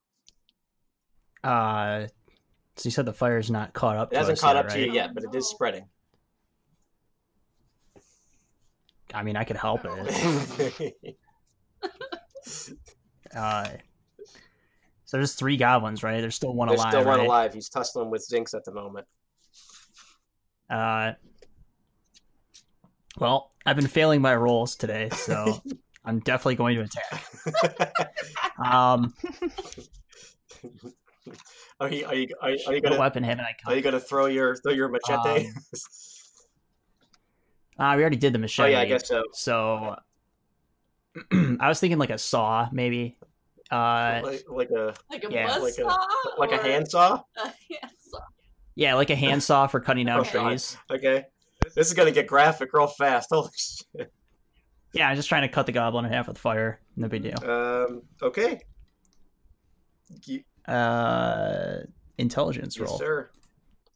Uh, so you said the fire's not caught up. It hasn't caught yet, up to you yet, but it is spreading. I mean, I could help it. Uh, so there's three goblins, right? There's still one There's alive. still one right? alive. He's tussling with Zinx at the moment. Uh, well, I've been failing my rolls today, so I'm definitely going to attack. Um, Are you are you are you, are you gonna weapon haven't I are you gonna throw your throw your machete? Um, Uh, we already did the machete. oh yeah, I guess so. So I was thinking like a saw, maybe. Uh, like, like a like a yeah, buzz like a- like a handsaw. A handsaw. Yeah, like a handsaw for cutting down Oh, God. trees. Okay. This is gonna get graphic real fast. Holy shit. Yeah, I'm just trying to cut the goblin in half with fire. No big deal. Um. Okay. You, Uh, intelligence yes, roll. sir.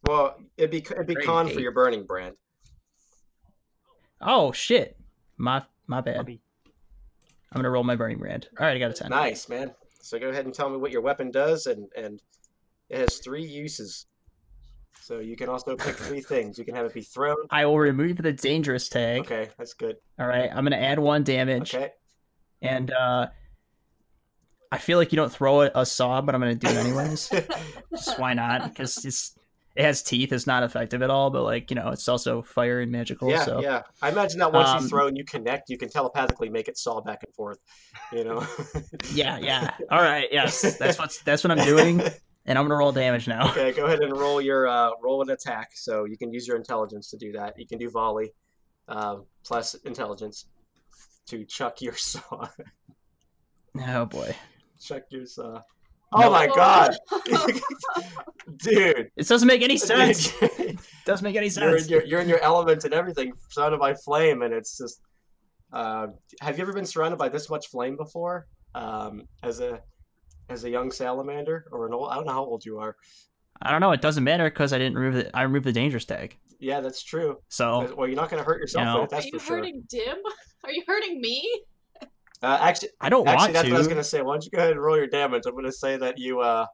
Well, it'd be it'd be Great. con for your burning brand. Oh shit, my my bad. I'm gonna roll my burning brand. All right, I got a ten. Nice, man. So go ahead and tell me what your weapon does, and and it has three uses. So you can also pick three things. You can have it be thrown. I will remove the dangerous tag. Okay, that's good. All right, I'm gonna add one damage, Okay. and uh, I feel like you don't throw a, a saw, but I'm gonna do it anyways. Just why not? Because it's it has teeth. It's not effective at all, but like you know, it's also fire and magical. yeah, so yeah. I imagine that once Um, you throw and you connect, you can telepathically make it saw back and forth. You know. yeah, yeah. All right, yes, that's what's that's what I'm doing, and I'm gonna roll damage now. Okay, go ahead and roll your uh, roll an attack. So you can use your intelligence to do that. You can do volley um, plus intelligence to chuck your saw. Oh boy, chuck your saw. Oh my god, dude! this doesn't make any sense. you're, doesn't make any in sense. your, you're in your element and everything, surrounded by flame, and it's just. Uh, have you ever been surrounded by this much flame before? Um, as a as a young salamander or an old? I don't know how old you are. I don't know. It doesn't matter because I didn't remove the I removed the dangerous tag. Yeah, that's true. So Well, you're not going to hurt yourself know. with it. Are That's you for sure. hurting Dim? Are you hurting me? Uh, actually, I don't Actually, want that's to. what I was gonna say. Why don't you go ahead and roll your damage? I'm gonna say that you uh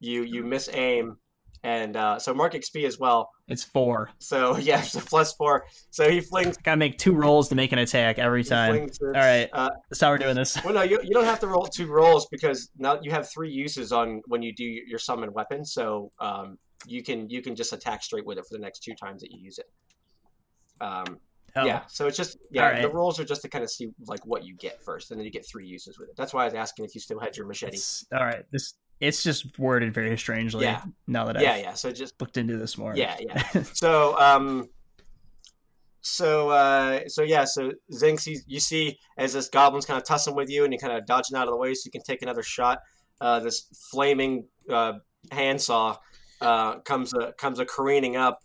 you you miss aim, and uh, so mark XP as well. It's four. So yeah, so plus four. So he flings. Gotta make two rolls to make an attack every time. All right. Uh, That's how we're doing this. well, no, you, you don't have to roll two rolls because now you have three uses on when you do your summon weapon. So um, you can you can just attack straight with it for the next two times that you use it. Um, Oh, Yeah, so it's just yeah, Alright. the rolls are just to kind of see like what you get first, and then you get three uses with it. That's why I was asking if you still had your machete. It's, all right. This it's just worded very strangely. Yeah. Now that Yeah, I've yeah. So just looked into this more. Yeah, yeah. so um so uh so yeah so zinx you, you see as this goblin's kind of tussling with you and you're kind of dodging out of the way so you can take another shot uh this flaming uh handsaw uh comes a comes a careening up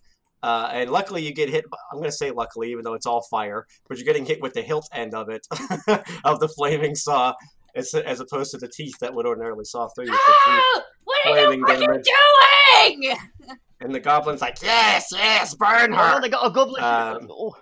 uh, and luckily you get hit i'm going to say luckily even though it's all fire but you're getting hit with the hilt end of it of the flaming saw as, as opposed to the teeth that would ordinarily saw through you for three Ah! What are you, flaming what are you damage. doing? and the goblin's like yes yes burn Oh, her they got a goblin. Um, oh.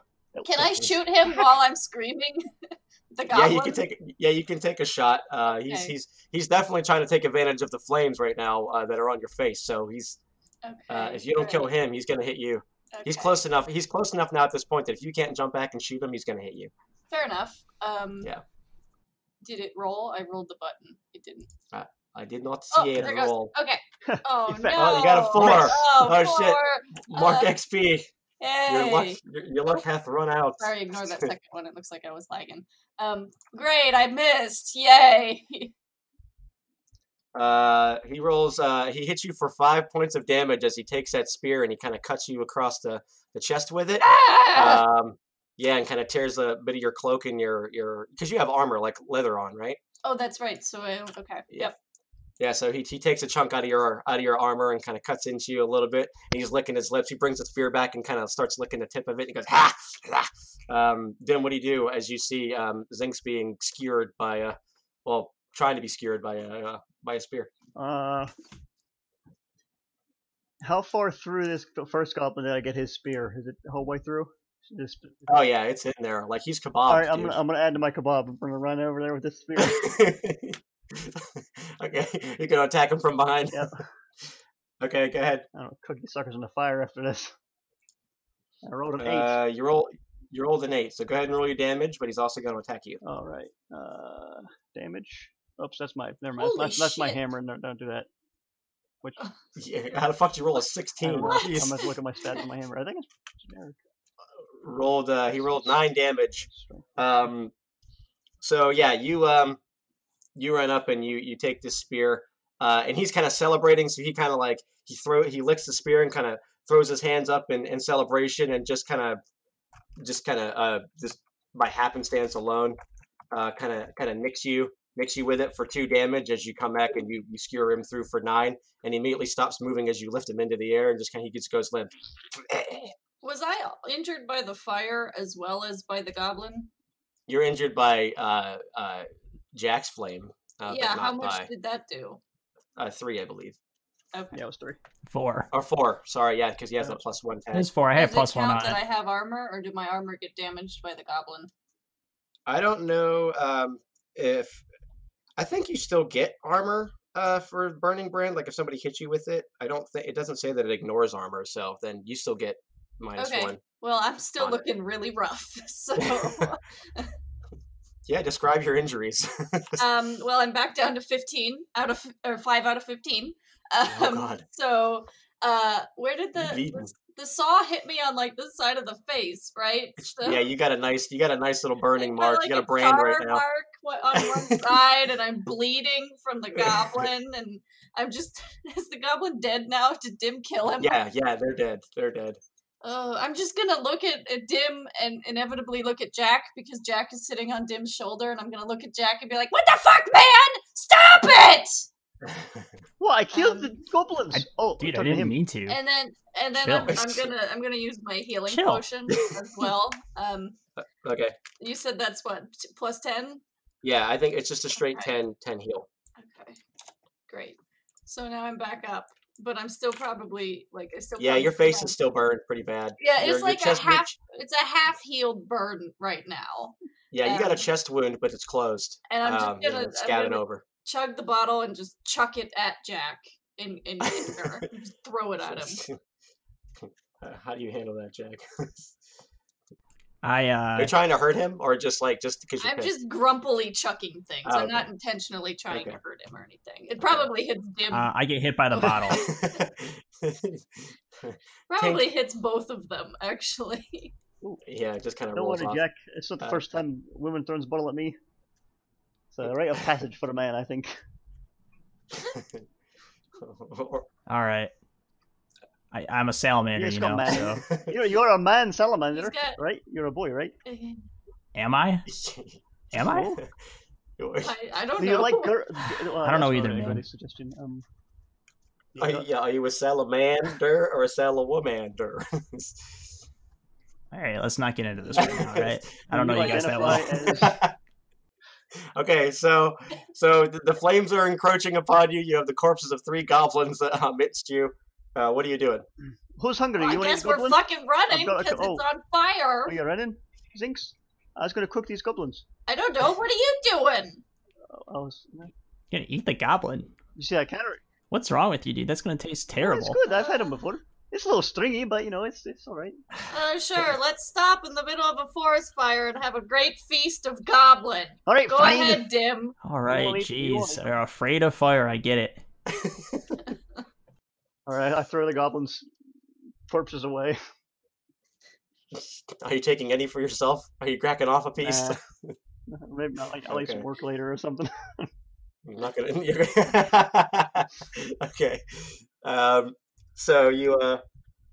Can I shoot him while I'm screaming? the Yeah, you can take. Yeah, you can take a shot. Uh, he's Okay. he's he's definitely trying to take advantage of the flames right now uh, that are on your face. So he's uh, Okay, if you don't kill him, he's gonna hit you. He's close enough. He's close enough now at this point that if you can't jump back and shoot him, he's gonna hit you. Fair enough. Um, Yeah. Did it roll? I rolled the button. It didn't. I did not Oh, see it there goes. roll. Okay. Oh You no! Oh, you got a four. Oh, Oh, shit. Mark Uh, XP. Your luck, your, your luck hath run out. Sorry, ignore that second one. It looks like I was lagging. Um, great, I missed. Yay! Uh, he rolls. Uh, he hits you for five points of damage as he takes that spear and he kind of cuts you across the, the chest with it. Ah! Um, yeah, and kind of tears a bit of your cloak and your your because you have armor like leather on, right? oh, that's right. So I okay. Yeah. Yep. Yeah, so he, he takes a chunk out of your out of your armor and kind of cuts into you a little bit. And he's licking his lips. He brings the spear back and kind of starts licking the tip of it. And he goes, ha! ha. Um, then what do you do as you see um, Zinx being skewered by a, well, trying to be skewered by a uh, by a spear? Uh, how far through this first goblin did I get his spear? Is it the whole way through? This, Oh yeah, it's in there. Like he's kebab. all right, I'm gonna I'm gonna add to my kebab. I'm gonna run over there with this spear. okay, you're gonna attack him from behind. Yep. Okay, go ahead. I don't cook these suckers in the fire after this. I rolled an eight. Uh, you roll. You rolled an eight, so go ahead and roll your damage. But he's also going to attack you. All right. Uh, damage. Oops, that's my. Never mind. Holy That's, that's my shit. hammer. No, don't do that. Which Yeah, how the fuck did you roll a sixteen? don't know. Jeez. I'm gonna look at my stats on my hammer. I think it's generic. Rolled. Uh, he rolled nine damage. Um, so yeah, you um, you run up and you you take this spear, uh, and he's kind of celebrating. So he kind of like he throw he licks the spear and kind of throws his hands up in, in celebration and just kind of just kind of uh just by happenstance alone, uh, kind of kind of nicks you mix you with it for two damage as you come back and you, you skewer him through for nine, and he immediately stops moving as you lift him into the air and just kind of he just goes limp. Was I injured by the fire as well as by the goblin? You're injured by uh, uh, Jack's flame. Uh, yeah, how much by did that do? uh, three, I believe, Okay. Yeah, it was three. Four. or four. Sorry, yeah, because he has Yeah. a plus one tag. There's four. I have Does plus it one count on that it. I have armor, or did my armor get damaged by the goblin? I don't know um, if I think you still get armor uh, for burning brand. Like if somebody hits you with it, I don't think it doesn't say that it ignores armor. So then you still get minus Okay. one. Well, I'm still On it. looking really rough. So, Yeah, describe your injuries. um, well, I'm back down to 15 out of or five out of 15. Um, Oh, God. So, uh, where did the the, saw hit me on like this side of the face, right? So, yeah, you got a nice you got a nice little burning I've mark. like, you got a brand right now. mark on one side, and I'm bleeding from the goblin, and I'm just is the goblin dead now? Did Dim kill him? Yeah, yeah, they're dead. They're dead. Oh, I'm just gonna look at, at Dim and inevitably look at Jack because Jack is sitting on Dim's shoulder, and I'm gonna look at Jack and be like, "What the fuck, man? Stop it!" Well, I killed Um, the goblins. I- oh, Dude, I didn't him. mean to. And then and then I'm, I'm gonna I'm gonna use my healing Chill. potion as well. Um, okay. you said that's what plus ten. Yeah, I think it's just a straight Okay. 10, 10 heal. Okay, great. So now I'm back up, but I'm still probably like I still. Yeah, your face is still burned pretty bad. Yeah, it's your like a chest wound- half. It's a half healed burn right now, Yeah, you got a um, chest wound, but it's closed. and I'm just Um, gonna, scabbing gonna over. chug the bottle and just chuck it at Jack anger. just throw it at him. How do you handle that, Jack? I Are uh you trying to hurt him, or just like just because you're I'm pissed? just grumpily chucking things. Oh, I'm okay. not intentionally trying to hurt him or anything. It probably hits Dim. uh, I get hit by the bottle. probably hits both of them actually. yeah, it just kind of Don't rolls worry, off. Jack. It's not the Uh, first time women throws a bottle at me. It's a rite of passage for a man, I think. All right. I, I'm a salamander, you know. So. you're, you're a man salamander, got- right? You're a boy, right? am I? Am I? I, I don't Do know. you like girl? I don't know either, man. Suggestion. Um, Are you, yeah, are you a salamander or a salamander? All right, let's not get into this right now, all right? I don't know you guys that identify well. okay, so so the, the flames are encroaching upon you. You have the corpses of three goblins uh, amidst you. Uh, what are you doing? Who's hungry? Well, I you want to guess eat we're goblin? fucking running I've got a because co- it's oh. on fire. Are you running? Zinx? I was going to cook these goblins. I don't know. What are you doing? I was. You're gonna eat the goblin. You see, I can't. What's wrong with you, dude? That's gonna taste terrible. It's good. I've had them before. It's a little stringy, but you know, it's it's all right. Uh, sure. Let's stop in the middle of a forest fire and have a great feast of goblin. All right, Go fine. ahead, Dim. All right, wanna eat- you jeez. wanna- You're afraid of fire. I get it. All right, I throw the goblins' corpses away. Are you taking any for yourself? Are you cracking off a piece? Nah. Maybe not. Like I'll eat Okay. work later or something. I'm not gonna. Okay. Um, so you uh,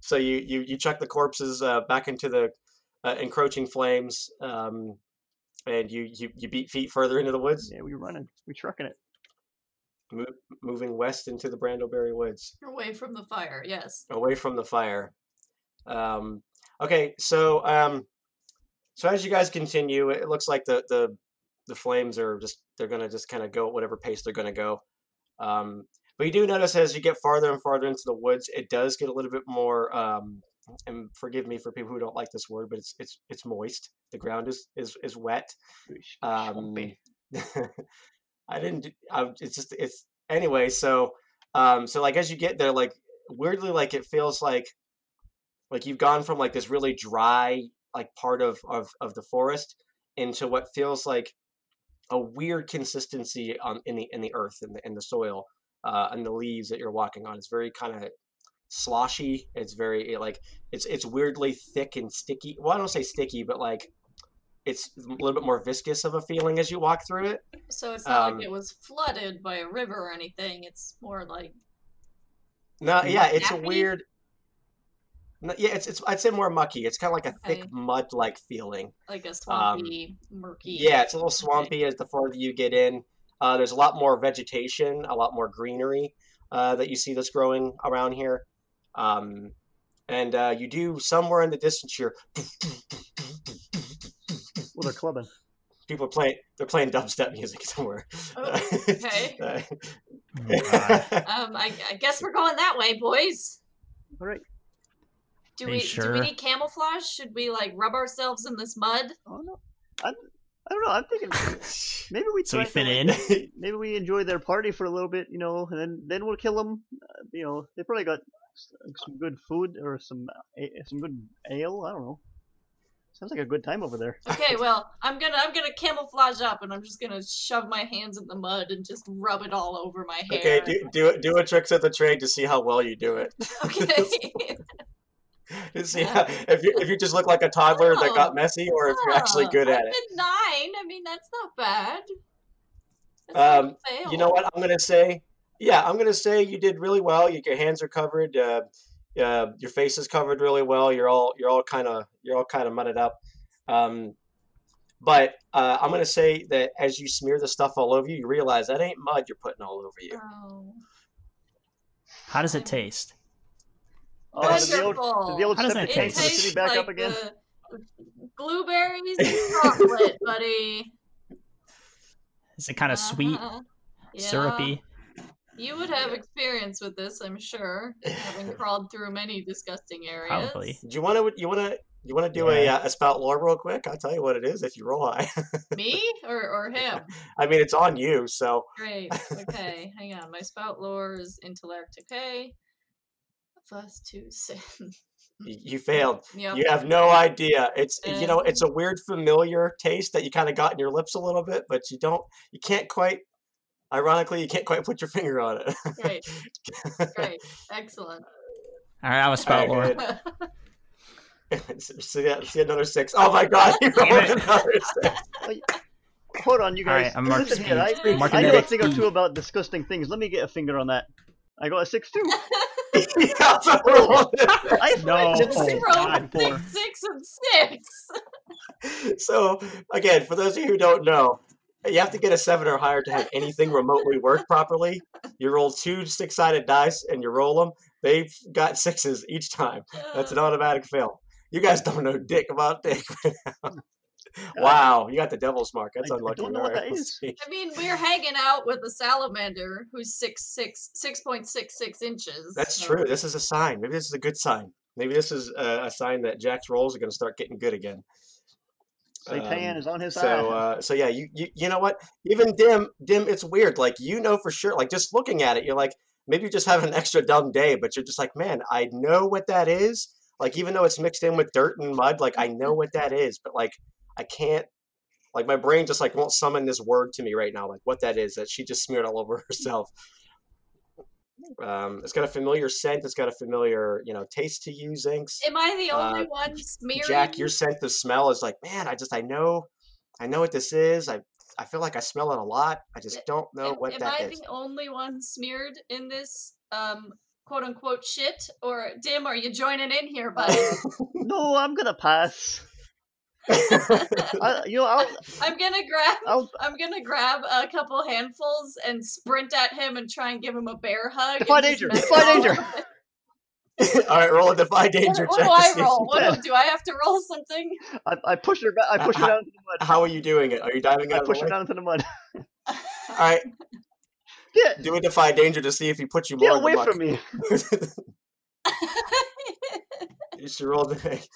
so you you you chuck the corpses uh, back into the uh, encroaching flames, um, and you, you you beat feet further into the woods, yeah, we're running. We trucking it. Mo- moving west into the Brandleberri Woods, Away from the fire. Yes. away from the fire. Um, okay, so um, so as you guys continue, it looks like the the the flames are just they're gonna just kind of go at whatever pace they're gonna go. Um, but you do notice as you get farther and farther into the woods, it does get a little bit more. Um, and forgive me for people who don't like this word, but it's it's it's moist. The ground is is is wet. Um, Swampy. I didn't. do- I, it's just it's anyway. So um, so like as you get there, like weirdly, like it feels like like you've gone from like this really dry like part of of of the forest into what feels like a weird consistency on in the in the earth and the the soil uh, and the leaves that you're walking on. It's very kind of sloshy. It's very like it's it's weirdly thick and sticky. Well, I don't say sticky, but like it's a little bit more viscous of a feeling as you walk through it. So it's not Um, like it was flooded by a river or anything. It's more like No, yeah, it's a weird. No, yeah, it's it's. I'd say more mucky. It's kind of like a thick mud-like feeling. like a swampy, murky. Um, Yeah, it's a little swampy as the farther you get in. Uh, there's a lot more vegetation, a lot more greenery uh, that you see that's growing around here. Um, and uh, you do somewhere in the distance here. Well, they're clubbing. People are playing. They're playing dubstep music somewhere. Oh, okay. Uh, Oh, Um, I, I guess we're going that way, boys. All right. Do we you do we need camouflage? Should we like rub ourselves in this mud? Oh no. I, I don't know. I'm thinking maybe we so we fit to, in. Maybe we enjoy their party for a little bit, you know, and then then we'll kill them. Uh, you know, they probably got some good food or some a- some good ale. I don't know. Sounds like a good time over there. Okay, well, I'm gonna I'm gonna camouflage up, and I'm just gonna shove my hands in the mud and just rub it all over my hair. okay, do do do a tricks of the trade to see how well you do it. Okay. to see how, if you if you just look like a toddler that Oh. got messy, or if you're actually good at I'm it. nine. I mean, that's not bad. That's Um, not a fail. You know what I'm gonna say? Yeah, I'm gonna say you did really well. You, your hands are covered. Uh, uh, your face is covered really well. You're all you're all kind of you're all kind of mudded up. Um, but uh, I'm gonna say that as you smear the stuff all over you, you realize that ain't mud you're putting all over you. Oh, How does it taste? Oh, That's did the old, did the old How does it tank taste? for tastes back like up again? blueberries and chocolate, buddy. Is it kind of sweet, Uh-huh. Yeah. syrupy? You would have experience with this, I'm sure, having crawled through many disgusting areas. Probably. Do you want to you want to you want to do a, Yeah. uh, a spout lore real quick? I'll tell you what it is if you roll high. Me or or him? I mean, it's on you. So Great. Okay, hang on. My spout lore is intellect. Okay. First two sin. you failed. Yep. You have no idea. It's you know, it's a weird familiar taste that you kind of got in your lips a little bit, but you don't you can't quite ironically you can't quite put your finger on it. Great. Great. Excellent. All right, I was spout All lore. right, see, that- see another six. Oh my god, you rolled another six. Hold on, you guys. right, I'm marked Listen here, I. Mark I know a kinetic thing or two about disgusting things. Let me get a finger on that. I got a six two. You also rolled. I No. just Oh, Zero, God. six, six, and six. so again, for those of you who don't know, you have to get a seven or higher to have anything remotely work properly. You roll two six-sided dice and you roll them. They've got sixes each time. That's an automatic fail. You guys don't know dick about dick. wow, you got the devil's mark. That's I- I unlucky. don't know what Alright, that let's is. see. I mean, we're hanging out with a salamander who's six six six point six six inches. That's so- true. This is a sign. Maybe this is a good sign. Maybe this is a, a sign that Jack's rolls are going to start getting good again. Satan Um, is on his side. So uh, so yeah, you, you you know what? Even dim dim, it's weird. Like you know for sure. Like just looking at it, you're like maybe you're just having an extra dumb day, but you're just like, man, I know what that is. Like even though it's mixed in with dirt and mud, like I know what that is, but like I can't. Like my brain just like won't summon this word to me right now. Like what that is that she just smeared all over herself. Um, it's got a familiar scent. It's got a familiar, you know, taste to you, Zinx. Am I the only Uh, one smearing? Jack, your scent, the smell is like, man, I just, I know, I know what this is. I, I feel like I smell it a lot. I just don't know am, what am that I is. the only one smeared in this um quote unquote shit? Or Dim, are you joining in here, buddy? no, I'm gonna pass. I, you know, I'll, I'm gonna grab I'll, I'm gonna grab a couple handfuls and sprint at him and try and give him a bear hug. Defy danger, defy danger. All right, roll a defy What, danger what check. do I roll? What do, do I have to roll something? I, I push her back. I push her Uh, down into the mud. How are you doing it? Are you diving I out push her down into the mud. All right, Get, do a defy danger to see if he puts you get more in away the from me. you should roll the.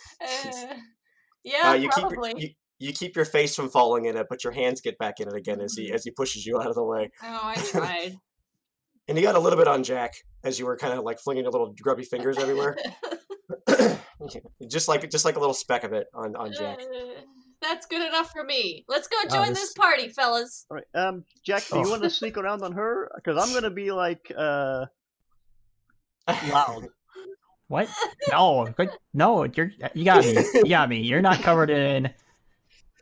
Yeah, Uh, you keep probably. your, you, you keep your face from falling in it, but your hands get back in it again as he as he pushes you out of the way. Oh, I tried. And you got a little bit on Jack as you were kind of like flinging your little grubby fingers everywhere. just like just like a little speck of it on on Jack. Uh, That's good enough for me. Let's go Wow, join this- this party, fellas. All right, um, Jack, do you Oh. want to sneak around on her? Because I'm gonna be like, uh, loud. What? No, no, you're you got me. You got me. You're not covered in.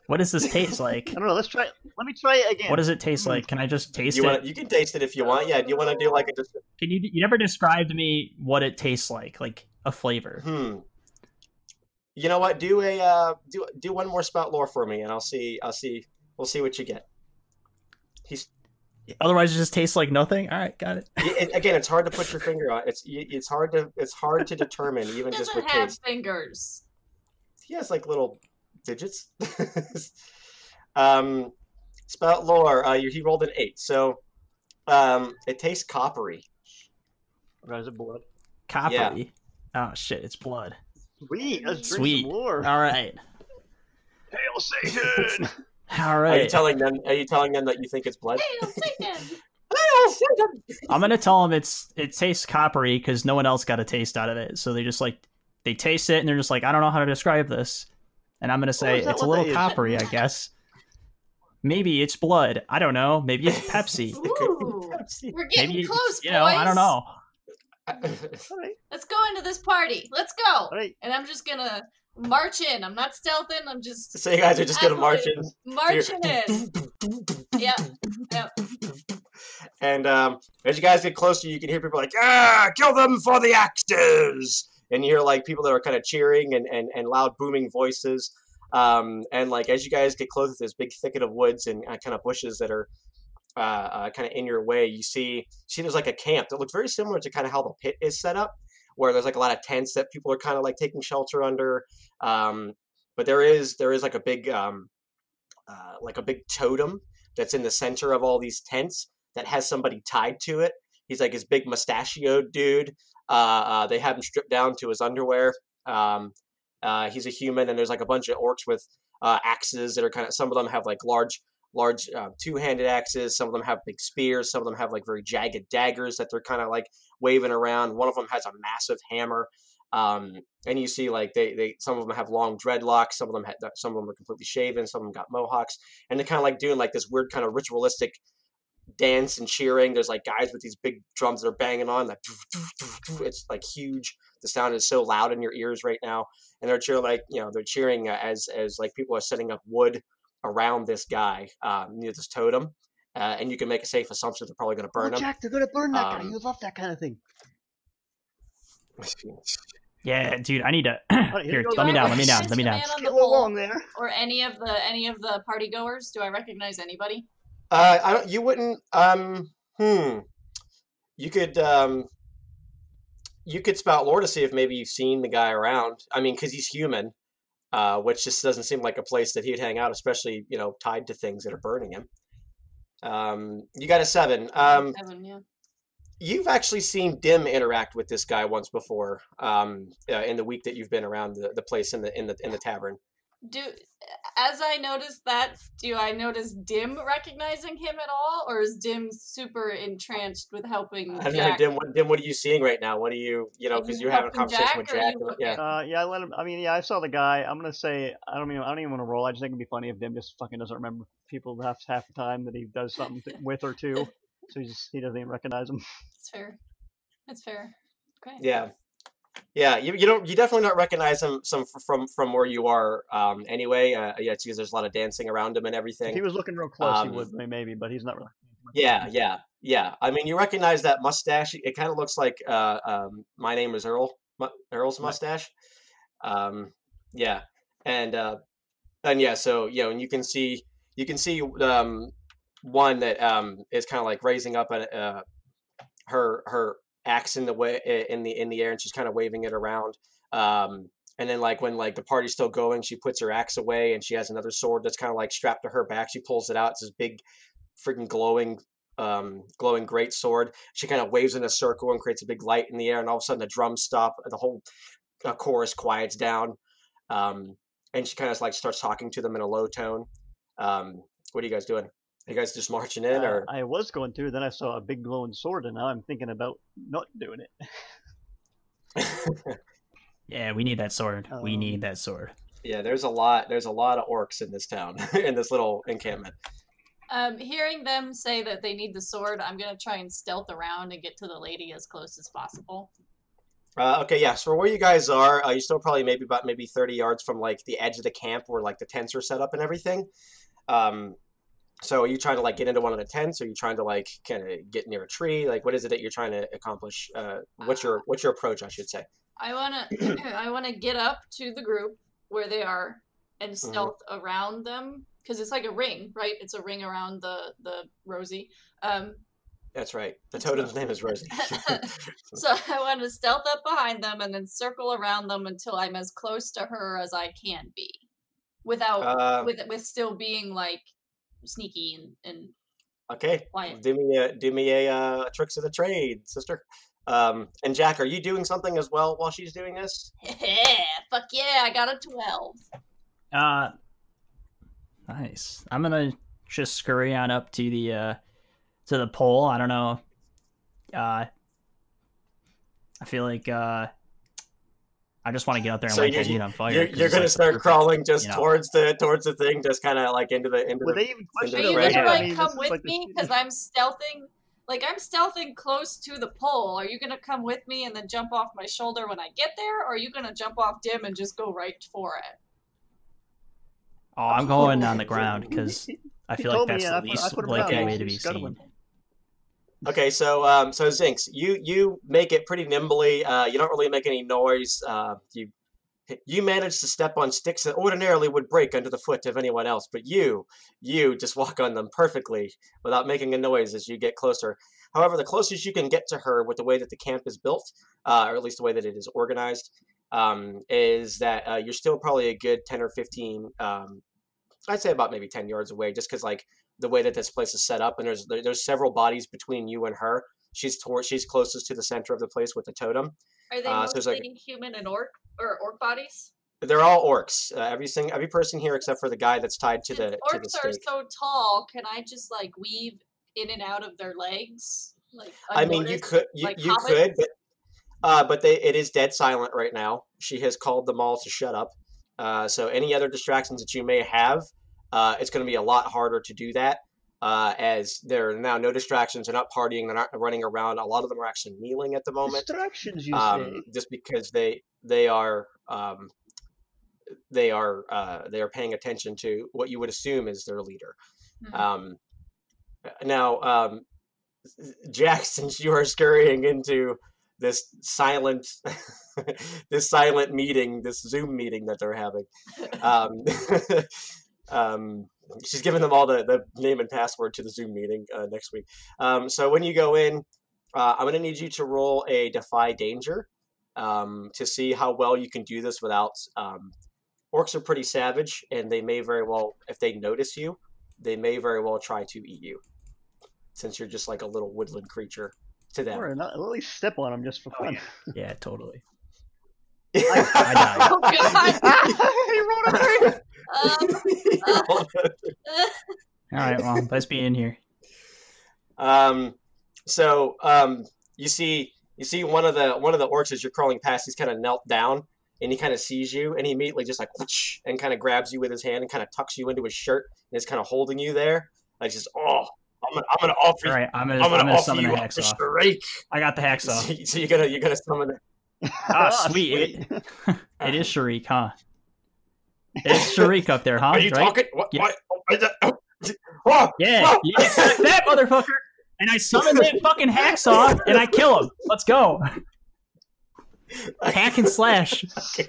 What does this taste like? I don't know. Let's try. Let me try it again. What does it taste like? Can I just taste You it? want you can taste it if you want. Yeah. Do you want to do like a just Can you? You never described to me what it tastes like, like a flavor. hmm? You know what? Do a uh, do do one more spout lore for me, and I'll see. I'll see. We'll see what you get. He's Otherwise, it just tastes like nothing. All right, got it. Y- it- again, it's hard to put your finger on. It's it's hard to it's hard to determine even He just doesn't with have taste. fingers. He has like little digits. um, spout lore. Uh, you, he rolled an eight, so um, it tastes coppery. Or is it blood? Coppery. Oh shit, it's blood. Sweet. Let's drink Sweet. some more. All right. Hail Satan! All Are you telling them? Are you telling them that you think it's blood? I'm gonna tell them it's it tastes coppery because no one else got a taste out of it. So they just like they taste it and they're just like, I don't know how to describe this. And I'm gonna say it's a little coppery, I guess. Maybe it's blood. I don't know. Maybe it's Pepsi. Ooh, we're getting Maybe close, you know. I don't know. All right. Let's go into this party. Let's go. All right. And I'm just gonna march in. I'm not stealthing. I'm just so you guys are just gonna march in. marching in. Yeah. Yeah. And um, as you guys get closer, you can hear people like, "Ah, kill them for the axes!" And you hear like people that are kind of cheering and, and, and loud booming voices. Um, and like as you guys get closer to this big thicket of woods and uh, kind of bushes that are uh, uh, kind of in your way, you see see there's like a camp that looks very similar to kind of how the pit is set up, where there's like a lot of tents that people are kind of like taking shelter under. Um, but there is there is like a big um, uh, like a big totem that's in the center of all these tents that has somebody tied to it. He's like his big mustachioed dude. Uh, uh, they have him stripped down to his underwear. Um, uh, he's a human, and there's like a bunch of orcs with uh, axes that are kind of. Some of them have like large, large uh, two-handed axes. Some of them have big spears. Some of them have like very jagged daggers that they're kind of like waving around. One of them has a massive hammer. Um, and you see like they, they some of them have long dreadlocks. Some of them had some of them are completely shaven. Some of them got mohawks, and they're kind of like doing like this weird kind of ritualistic dance and cheering. There's like guys with these big drums that are banging on. Like it's like huge. The sound is so loud in your ears right now, and they're cheering like you know they're cheering uh, as as like people are setting up wood around this guy um, near this totem, uh, and you can make a safe assumption they're probably going to burn oh, him. Jack, they're gonna burn that guy. Um, You love that kind of thing. Yeah, dude. I need to. here Here, you go. let me down. Let me down. Let me down. man the along there. Or any of the any of the party goers? Do I recognize anybody? Uh, I don't. You wouldn't. Um. Hmm. You could. Um. You could spout lore to see if maybe you've seen the guy around. I mean, because he's human, uh, which just doesn't seem like a place that he'd hang out, especially you know tied to things that are burning him. Um. You got a seven. Um. Seven, yeah. You've actually seen Dim interact with this guy once before. Um. Uh, in the week that you've been around the, the place in the in the in the tavern. Do as I noticed that, do I notice Dim recognizing him at all, or is Dim super entranced with helping I don't know, Dim. What Dim? What are you seeing right now? What are you? You know, because you you're having a conversation with Jack, or are Jack. and- Yeah. Uh, yeah, I let him. I mean, yeah, I saw the guy. I'm gonna say I don't even. I don't even want to roll. I just think it'd be funny if Dim just fucking doesn't remember people half half the time that he does something with or two, so he just he doesn't even recognize them. That's fair. That's fair. Okay. Yeah, yeah. You, you don't you definitely don't recognize him some from from where you are. Um. Anyway. Uh. Yeah. It's because there's a lot of dancing around him and If everything. he was looking real close, Um, he would maybe, but he's not really. Yeah. Yeah. Yeah. I mean, you recognize that mustache. It kind of looks like uh. Um. My name is Earl. Mu- Earl's mustache. Um. Yeah. And uh. And yeah. So you know, and you can see you can see um one that um is kind of like raising up a uh her her axe in the way in the in the air and she's kind of waving it around um and then like when like the party's still going she puts her axe away and she has another sword that's kind of like strapped to her back she pulls it out it's this big freaking glowing um glowing great sword she kind of waves in a circle and creates a big light in the air and all of a sudden the drums stop the whole uh, chorus quiets down um and she kind of like starts talking to them in a low tone um what are you guys doing you guys just marching in Uh, or I was going to. Then I saw a big glowing sword, and now I'm thinking about not doing it. Yeah, we need that sword. we Um, need that sword. Yeah, there's a lot. There's a lot of orcs in this town, in this little encampment. Um, hearing them say that they need the sword, I'm gonna try and stealth around and get to the lady as close as possible. Uh, okay, yeah. So where you guys are, uh, you're still probably maybe about maybe 30 yards from like the edge of the camp where like the tents are set up and everything. Um, so are you trying to like get into one of the tents? Or are you trying to like kind of get near a tree? Like, what is it that you're trying to accomplish? Uh, what's your what's your approach? I should say. I wanna I wanna get up to the group where they are and stealth around them because it's like a ring, right? It's a ring around the the Rosie. Um, That's right. The totem's name is Rosie. so I want to stealth up behind them and then circle around them until I'm as close to her as I can be, without uh, with with still being like sneaky and, and okay. quiet. Do me a do me a uh, tricks of the trade, sister. Um, and Jack, are you doing something as well while she's doing this? Yeah, Fuck yeah! I got a twelve. Uh, nice. I'm gonna just scurry on up to the uh to the pole. I don't know. Uh, I feel like uh, I just want to get out there and So light you're- that dude on fire. you're 'cause you're it's, gonna like, start perfect. crawling just you know. towards the towards the thing, just kind of like into the into Would the. they even question Are the you gonna like come with like me? Because I'm stealthing. Like I'm stealthing close to the pole. Are you gonna come with me and then jump off my shoulder when I get there, or are you gonna jump off Dim and just go right for it? Oh, I'm going on the ground because I feel like told me, that's and I the least likely way to be scuttling. seen. Okay, so um, so Zinx, you you make it pretty nimbly. Uh, you don't really make any noise. Uh, you you manage to step on sticks that ordinarily would break under the foot of anyone else, but you you just walk on them perfectly without making a noise as you get closer. However, the closest you can get to her with the way that the camp is built, uh, or at least the way that it is organized, um, is that uh, you're still probably a good ten or fifteen. Um, I'd say about maybe ten yards away, just because like the way that this place is set up, and there's there, there's several bodies between you and her. She's toward, she's closest to the center of the place with the totem. Are they Uh, so like- human and orc or orc bodies? They're all orcs. Uh, every sing, every person here except for the guy that's tied to the Since to the orcs are so tall, can I just like weave in and out of their legs? Like I mean, you could you, like you could, but uh, but they it is dead silent right now. She has called them all to shut up. Uh, so any other distractions that you may have, uh, it's going to be a lot harder to do that. Uh, as there are now no distractions, they're not partying, they're not running around. A lot of them are actually kneeling at the moment. Distractions, you say? um, just because they they are um, they are uh, they are paying attention to what you would assume is their leader. Mhm. Um, now, um, Jack, since you are scurrying into this silent this silent meeting, this Zoom meeting that they're having, um, she's giving them all the, the name and password to the Zoom meeting uh, next week. Um, so when you go in, uh, I'm going to need you to roll a defy danger um, to see how well you can do this without. Um, orcs are pretty savage, and they may very well, if they notice you, they may very well try to eat you, since you're just like a little woodland creature to them. Or not, at least step on them just for Oh, fun. Yeah, totally. Oh god. he wrote it. Um, All right, well, let's be in here. um, so um, you see, you see one of the one of the orcs as you're crawling past. He's kind of knelt down, and he kind of sees you, and he immediately just like whoosh, and kind of grabs you with his hand and kind of tucks you into his shirt, and is kind of holding you there. Like just oh, I'm gonna, I'm gonna offer, All right, I'm gonna, I'm I'm gonna, gonna offer summon you the hacksaw. I got the hacksaw. So, so you're gonna you're gonna summon. The, Ah, sweet. It, it is Sharik, huh? It's Sharik up there, huh? Are you right? talking? What? Yeah. what? Oh, that- oh, oh, Yeah, oh. that motherfucker. And I summon that fucking hacksaw and I kill him. Let's go. Hack and slash. Okay.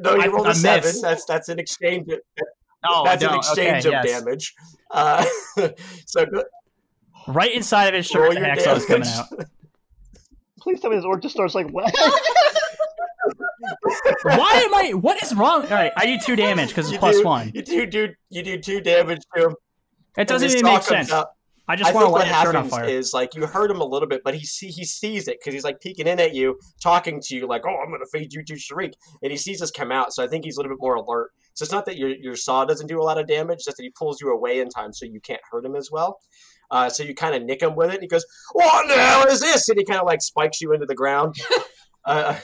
No, you rolled I a seven. That's that's an exchange. Oh, that's an exchange okay, of yes. damage. Uh, so go- Right inside of his shirt, the hacksaw is coming out. Please tell me this orc just starts like what? Why am I? What is wrong? All right, I do two damage because it's You plus do- one. You do do you do two damage to him. It doesn't even make sense. out. I just I want to think what light on happens fire. is like you hurt him a little bit, but he see he sees it because he's like peeking in at you, talking to you like, "Oh, I'm gonna feed you to Sharik," and he sees us come out. So I think he's a little bit more alert. So it's not that your your saw doesn't do a lot of damage, it's just that he pulls you away in time so you can't hurt him as well. Uh, so you kind of nick him with it, and he goes, "What the hell is this?" And he kind of like spikes you into the ground. uh,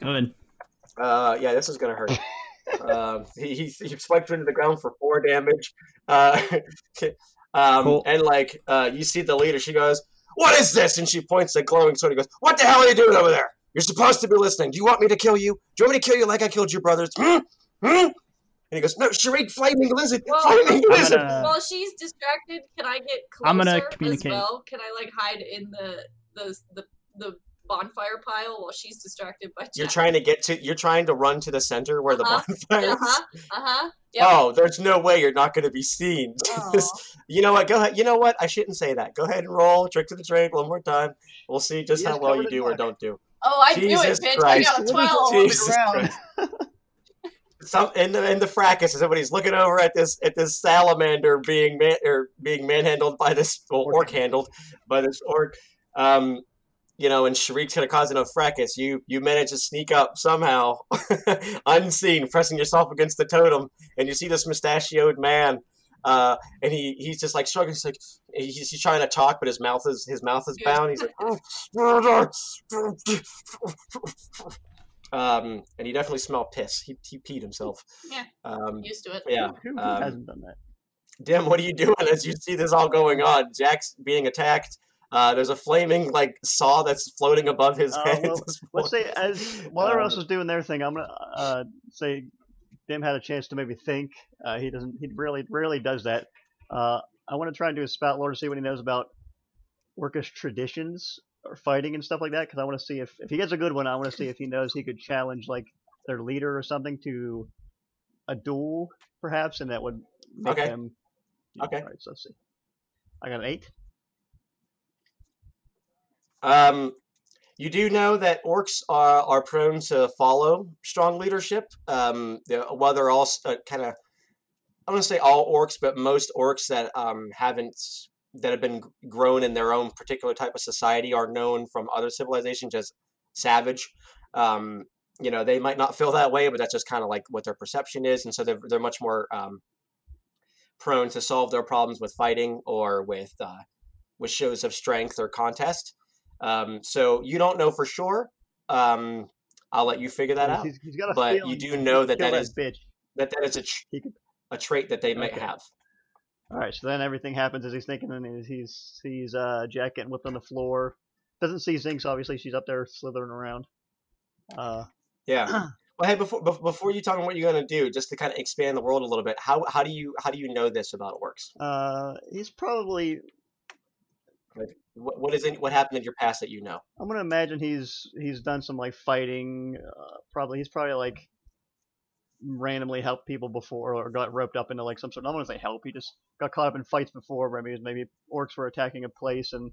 Good. uh, yeah, this is gonna hurt. um, he, he he spiked you into the ground for four damage. Uh, um, Cool. and like uh, you see the leader, she goes, "What is this?" And she points a glowing sword. He goes, "What the hell are you doing over there? You're supposed to be listening. Do you want me to kill you? Do you want me to kill you like I killed your brothers?" Hmm? Hmm? And he goes, "No, Sharik, flaming lizard, Whoa. flaming I'm lizard." gonna, While she's distracted, can I get closer I'm gonna as communicate. well? Can I like hide in the the the the bonfire pile while she's distracted by. You're trying to get to. You're trying to run to the center where Uh-huh. the bonfire Uh is. huh. Uh huh. Yep. Oh, there's no way you're not going to be seen. You know what? Go ahead. You know what? I shouldn't say that. Go ahead and roll trick to the trade one more time. We'll see just He how is well you covered in do or don't do. Oh, I knew it, Jesus bitch. Christ. I got a twelve Jesus. Christ. Some in the in the fracas, somebody's looking over at this at this salamander being man or being manhandled by this well, Orc handled by this orc. Um, you know, and Sharik's gonna cause enough fracas. You you manage to sneak up somehow, unseen, pressing yourself against the totem, and you see this mustachioed man. Uh, and he, he's just like struggling. He's like he's, he's trying to talk, but his mouth is his mouth is bound. He's like, um, and he definitely smelled piss. He, he peed himself. Yeah. Um, Used to it. yeah. Who, who Um, hasn't done that? Dim, what are you doing as you see this all going on? Jack's being attacked. Uh, there's a flaming like saw that's floating above his Uh, head. well, Let's point. say as while everyone else Uh, is doing their thing, I'm gonna uh, say Dim had a chance to maybe think. Uh, he doesn't. He really rarely does that. Uh, I want to try and do a spout lore to see what he knows about Orcish traditions or fighting and stuff like that. Because I want to see if if he gets a good one, I want to see if he knows he could challenge like their leader or something to a duel, perhaps, and that would make Okay. them. Okay. All right. So let's see. I got an eight. Um, you do know that orcs are, are prone to follow strong leadership. Um, they're- while they're all uh, kind of, I don't want to say all orcs, but most orcs that um, haven't that have been grown in their own particular type of society are known from other civilizations as savage. Um, you know, they might not feel that way, but that's just kind of like what their perception is, and so they're they're much more um, prone to solve their problems with fighting or with uh, with shows of strength or contest. Um, so you don't know for sure. Um, I'll let you figure that out. He's, a But you do know could that that is bitch. that that is a tr- a trait that they might have. All right, so then everything happens as he's thinking, and he's he's sees uh, Jack getting whipped on the floor. Doesn't see Zinx. Obviously, she's up there slithering around. Uh, Yeah. Well, hey, before before you tell me what you're gonna do, just to kind of expand the world a little bit, how how do you how do you know this about orcs? uh, he's probably. What what is it? What happened in your past that you know? I'm gonna imagine he's he's done some like fighting. Uh, probably he's probably like randomly helped people before or got roped up into like some sort. I don't want to say help. He just got caught up in fights before. Where maybe maybe orcs were attacking a place and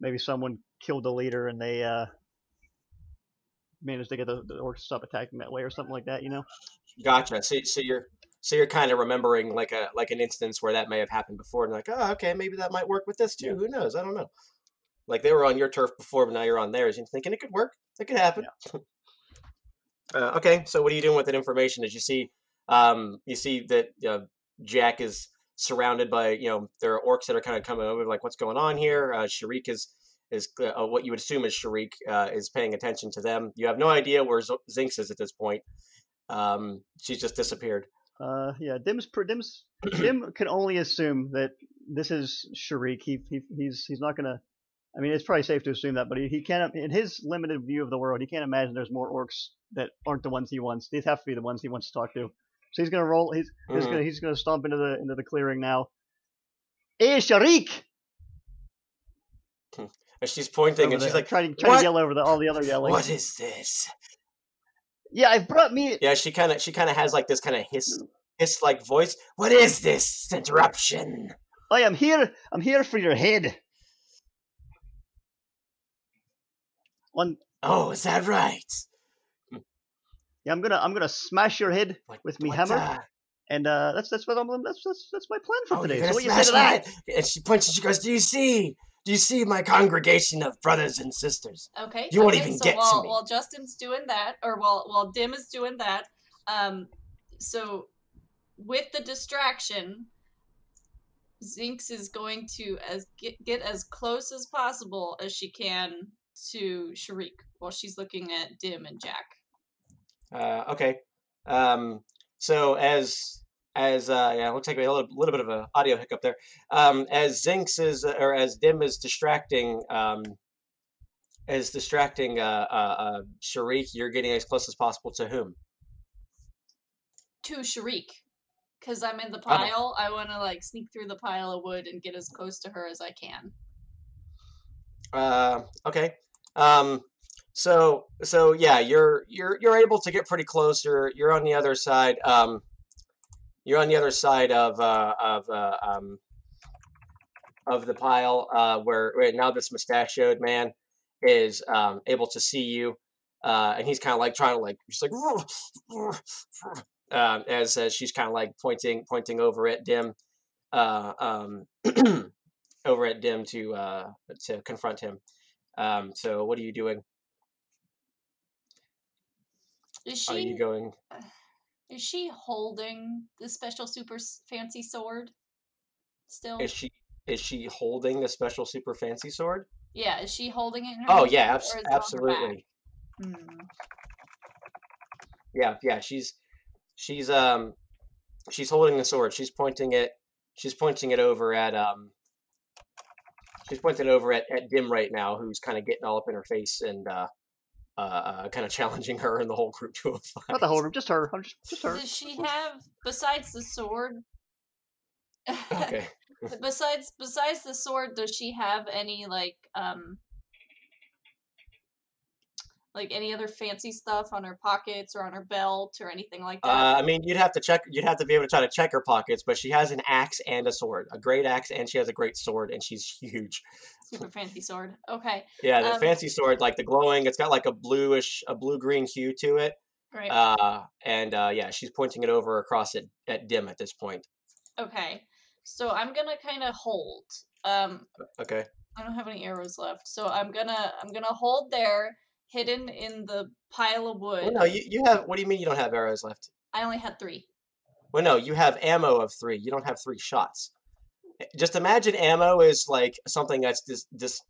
maybe someone killed the leader and they uh managed to get the, the orcs to stop attacking that way or something like that. You know. Gotcha. So so you're so you're kind of remembering like a like an instance where that may have happened before, and like, oh, okay, maybe that might work with this too. Yeah. Who knows? I don't know. Like they were on your turf before, but now you're on theirs. You're thinking it could work. It could happen. Uh, okay, so what are you doing with that information? Did you see? Um, you see that uh, Jack is surrounded by you know there are orcs that are kind of coming over. Like, what's going on here? Uh, Sharik is is uh, what you would assume is Sharik uh, is paying attention to them. You have no idea where Z- Zinx is at this point. Um, she's just disappeared. Uh, yeah, Dim's Dim's Dim can only assume that this is Sharik. He, he he's he's not gonna. I mean, it's probably safe to assume that, but he, he can't. In his limited view of the world, he can't imagine there's more orcs that aren't the ones he wants. These have to be the ones he wants to talk to. So he's gonna roll. He's he's Mhm. gonna he's gonna stomp into the into the clearing now. Hey, Sharik! And she's pointing, Over and she's like, trying, trying to yell over the, all the other yelling. "What is this?" Yeah, I've brought me. Yeah, she kind of she kind of has like this kind of hiss hiss like voice. What is this interruption? I am here. I'm here for your head. One, Oh, is that right? yeah, I'm gonna I'm gonna smash your head What, with me what, hammer. uh, And uh, that's that's what I'm that's that's that's my plan for oh, today. you're So gonna what you say smash to that? And she points and she goes, "Do you see? Do you see my congregation of brothers and sisters?" Okay. You won't even so get to while, me. While Justin's doing that, or while while Dim is doing that, um, so with the distraction, Zinx is going to as get, get as close as possible as she can to Sharik while she's looking at Dim and Jack. Uh, okay. Um, so as as uh, yeah, we'll take a little, little bit of an audio hiccup there. Um, as Zinx is or as Dim is distracting um, is distracting uh, uh, uh, Sharik, you're getting as close as possible to whom? To Sharik. Because I'm in the Oh. pile, I want to like sneak through the pile of wood and get as close to her as I can. Uh, okay. Um, So so yeah, you're you're you're able to get pretty close. You're you're on the other side. Um, you're on the other side of uh, of uh, um, of the pile uh, where, where now this mustachioed man is um, able to see you, uh, and he's kind of like trying to like just like um, as as she's kind of like pointing pointing over at Dim, uh, um, over at Dim to uh, to confront him. Um, so what are you doing? Is Are you she going? is she holding the special super fancy sword still? Is she is she holding the special super fancy sword? yeah, is she holding it in her Oh yeah, abs- is it on her back? absolutely. Hmm. Yeah, yeah. She's she's um she's holding the sword. She's pointing it. She's pointing it over at um. She's pointing over at, at Dim right now, who's kind of getting all up in her face and uh, uh, uh kind of challenging her and the whole group to a fight. Not the whole room, just her. Just, just her. Does she have besides the sword? Okay. besides besides the sword, does she have any like um like any other fancy stuff on her pockets or on her belt or anything like that? Uh, I mean, you'd have to check. You'd have to be able to try to check her pockets, but she has an axe and a sword, a great axe, and she has a great sword, and she's huge. Super fancy sword. Okay, Yeah, the Um, fancy sword, like the glowing, it's got like a bluish, a blue green hue to it. great. Uh, and uh, yeah, she's pointing it over across at, at Dim at this point. okay, so I'm gonna kind of hold. Um, Okay. I don't have any arrows left, so I'm gonna I'm gonna hold there, hidden in the pile of wood. Well, no, you, you have. What do you mean you don't have arrows left? I only had three. Well, no, you have ammo of three. You don't have three shots. Eh, Just imagine ammo is like something that's this this.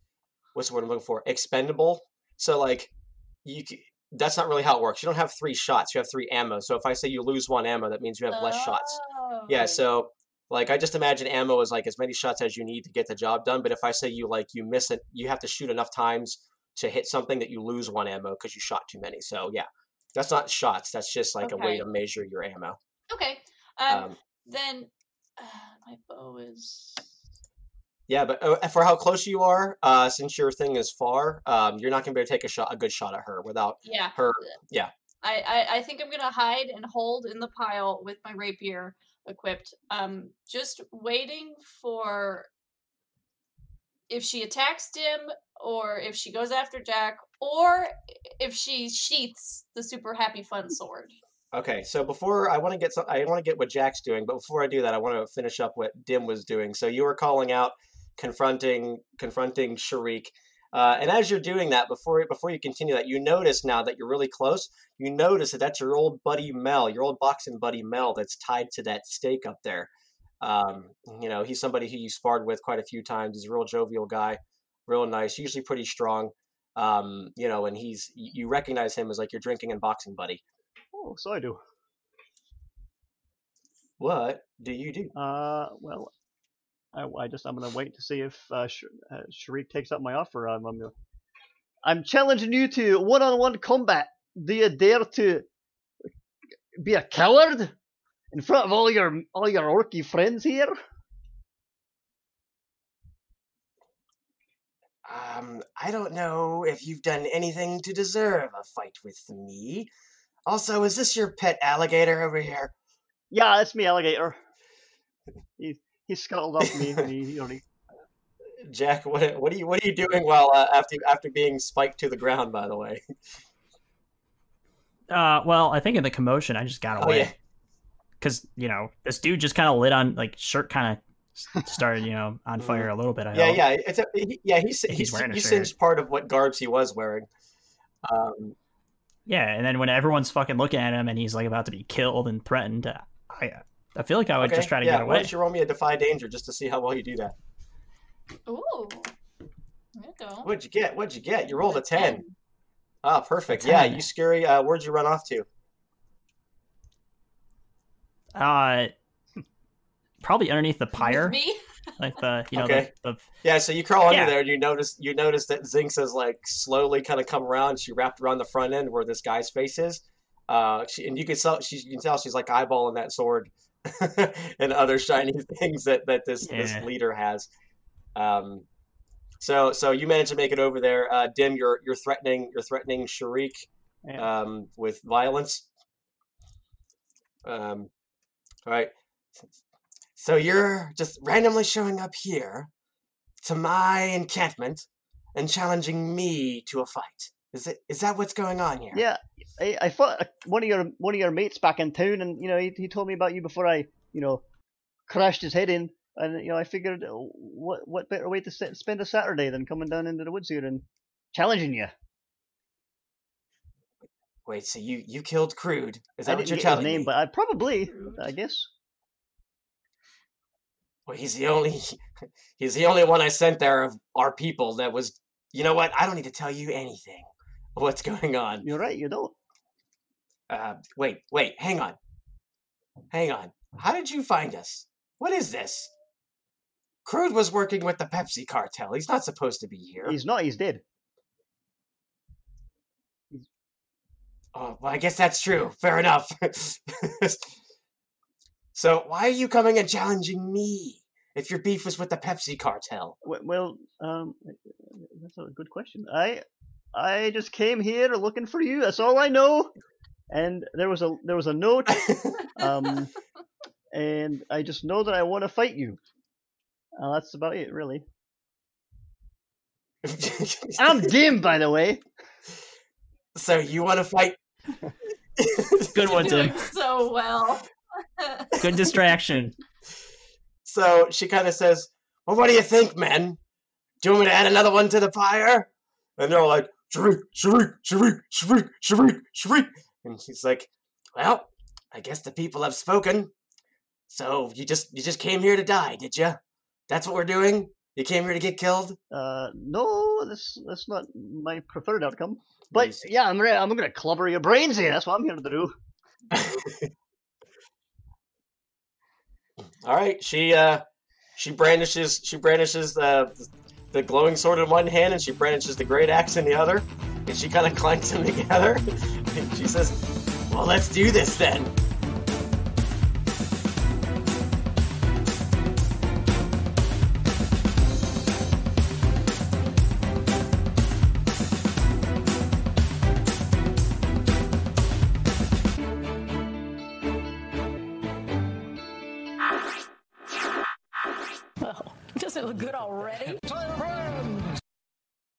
What's the word I'm looking for? Expendable. So like, you. That's not really how it works. You don't have three shots. You have three ammo. So if I say you lose one ammo, that means you have less shots. Yeah, Oh. so like I just imagine ammo is like as many shots as you need to get the job done. But if I say you like you miss it, you have to shoot enough times to hit something that you lose one ammo because you shot too many. So yeah, that's not shots. That's just like a way to measure your ammo. Okay. Um, Um, then uh, my bow is yeah, but uh, for how close you are, uh, since your thing is far, um, you're not gonna be able to take a shot, a good shot at her without yeah. her. I, I I think I'm gonna hide and hold in the pile with my rapier equipped. Um, just waiting for if she attacks Dim or if she goes after Jack or if she sheaths the super happy fun sword. Okay, so before I want to get some, I want to get what Jack's doing, but before I do that, I want to finish up what Dim was doing. So you were calling out, confronting, confronting Sharik, uh, and as you're doing that, before before you continue that, you notice now that you're really close. You notice that that's your old buddy Mel, your old boxing buddy Mel, that's tied to that stake up there. Um, you know, he's somebody who you sparred with quite a few times. He's a real jovial guy, real nice, usually pretty strong. Um, you know, and he's you recognize him as like your drinking and boxing buddy. Oh, so I do. What do you do? Uh, well, I, I just I'm gonna wait to see if uh, Sh- uh, Sharik takes up my offer. I'm I'm, I'm challenging you to one-on-one combat. Do you dare to be a coward in front of all your all your orky friends here? Um, I don't know if you've done anything to deserve a fight with me. Also, is this your pet alligator over here? Yeah, it's me, alligator. He he scuttled off me and he, you know, he Jack, what what are you what are you doing while uh, after after being spiked to the ground? By the way. Uh, well, I think in the commotion, I just got Oh away yeah. Because you know this dude just kind of lit on like shirt kind of started you know on fire a little bit. I. Yeah, hope. yeah. It's a, he, yeah. He's He's he's wearing a he shirt. singed part of what garbs he was wearing. Um, Yeah, and then when everyone's fucking looking at him and he's like about to be killed and threatened, uh, I I feel like I would okay. just try to yeah. get Why away. don't you roll me a defy danger just to see how well you do that? Ooh. There you go. What'd you get? What'd you get? You rolled a Rolled ten. Ah, perfect. Yeah, you scary. Uh, where'd you run off to? Uh, probably underneath the With pyre, Me? like the you know Okay. the, the Yeah, so you crawl under there and you notice you notice that Zinx has like slowly kind of come around. She wrapped around the front end where this guy's face is. Uh, she, and you can tell she you can tell she's like eyeballing that sword and other shiny things that that this this leader has. Um, So so you managed to make it over there. Uh, Dim, you're you're threatening you're threatening Sharik Yeah. um, with violence. Um, all right. So you're just randomly showing up here to my encampment and challenging me to a fight. Is it is that what's going on here? Yeah, I, I fought uh, one of your one of your mates back in town, and you know he, he told me about you before I you know crashed his head in, and you know I figured uh, what what better way to spend a Saturday than coming down into the woods here and challenging you. Wait, so you you killed Crude? Is that I what didn't you're telling his name, me? but I probably I guess. Well, he's the only he's the only one I sent there of our people that was. You know what? I don't need to tell you anything. What's going on? You're right. You don't. Uh, wait, wait, hang on, hang on. How did you find us? What is this? Crude was working with the Pepsi cartel. He's not supposed to be here. He's not. He's dead. Oh, well, I guess that's true. Fair enough. so, why are you coming and challenging me if your beef was with the Pepsi cartel? Well, um, that's a good question. I I just came here looking for you. That's all I know. And there was a there was a note. Um, and I just know that I want to fight you. Uh, that's about it, really. I'm Dim, by the way. so, you want to fight? Good one, Tim. so well. Good distraction. So, she kind of says, Well, what do you think, men? Do you want me to add another one to the fire? And they're all like, Sharik, Sharik, Sharik, Sharik, Sharik, Sharik. And she's like, Well, I guess the people have spoken. So you just you just came here to die, did you? That's what we're doing. You came here to get killed. Uh, no, that's that's not my preferred outcome. But Yes. yeah, I'm ready. I'm gonna clubber your brains in. That's what I'm here to do. All right, she uh she brandishes she brandishes the the glowing sword in one hand and she brandishes the great axe in the other, and she kind of clanks them together. and she says, "Well, let's do this then."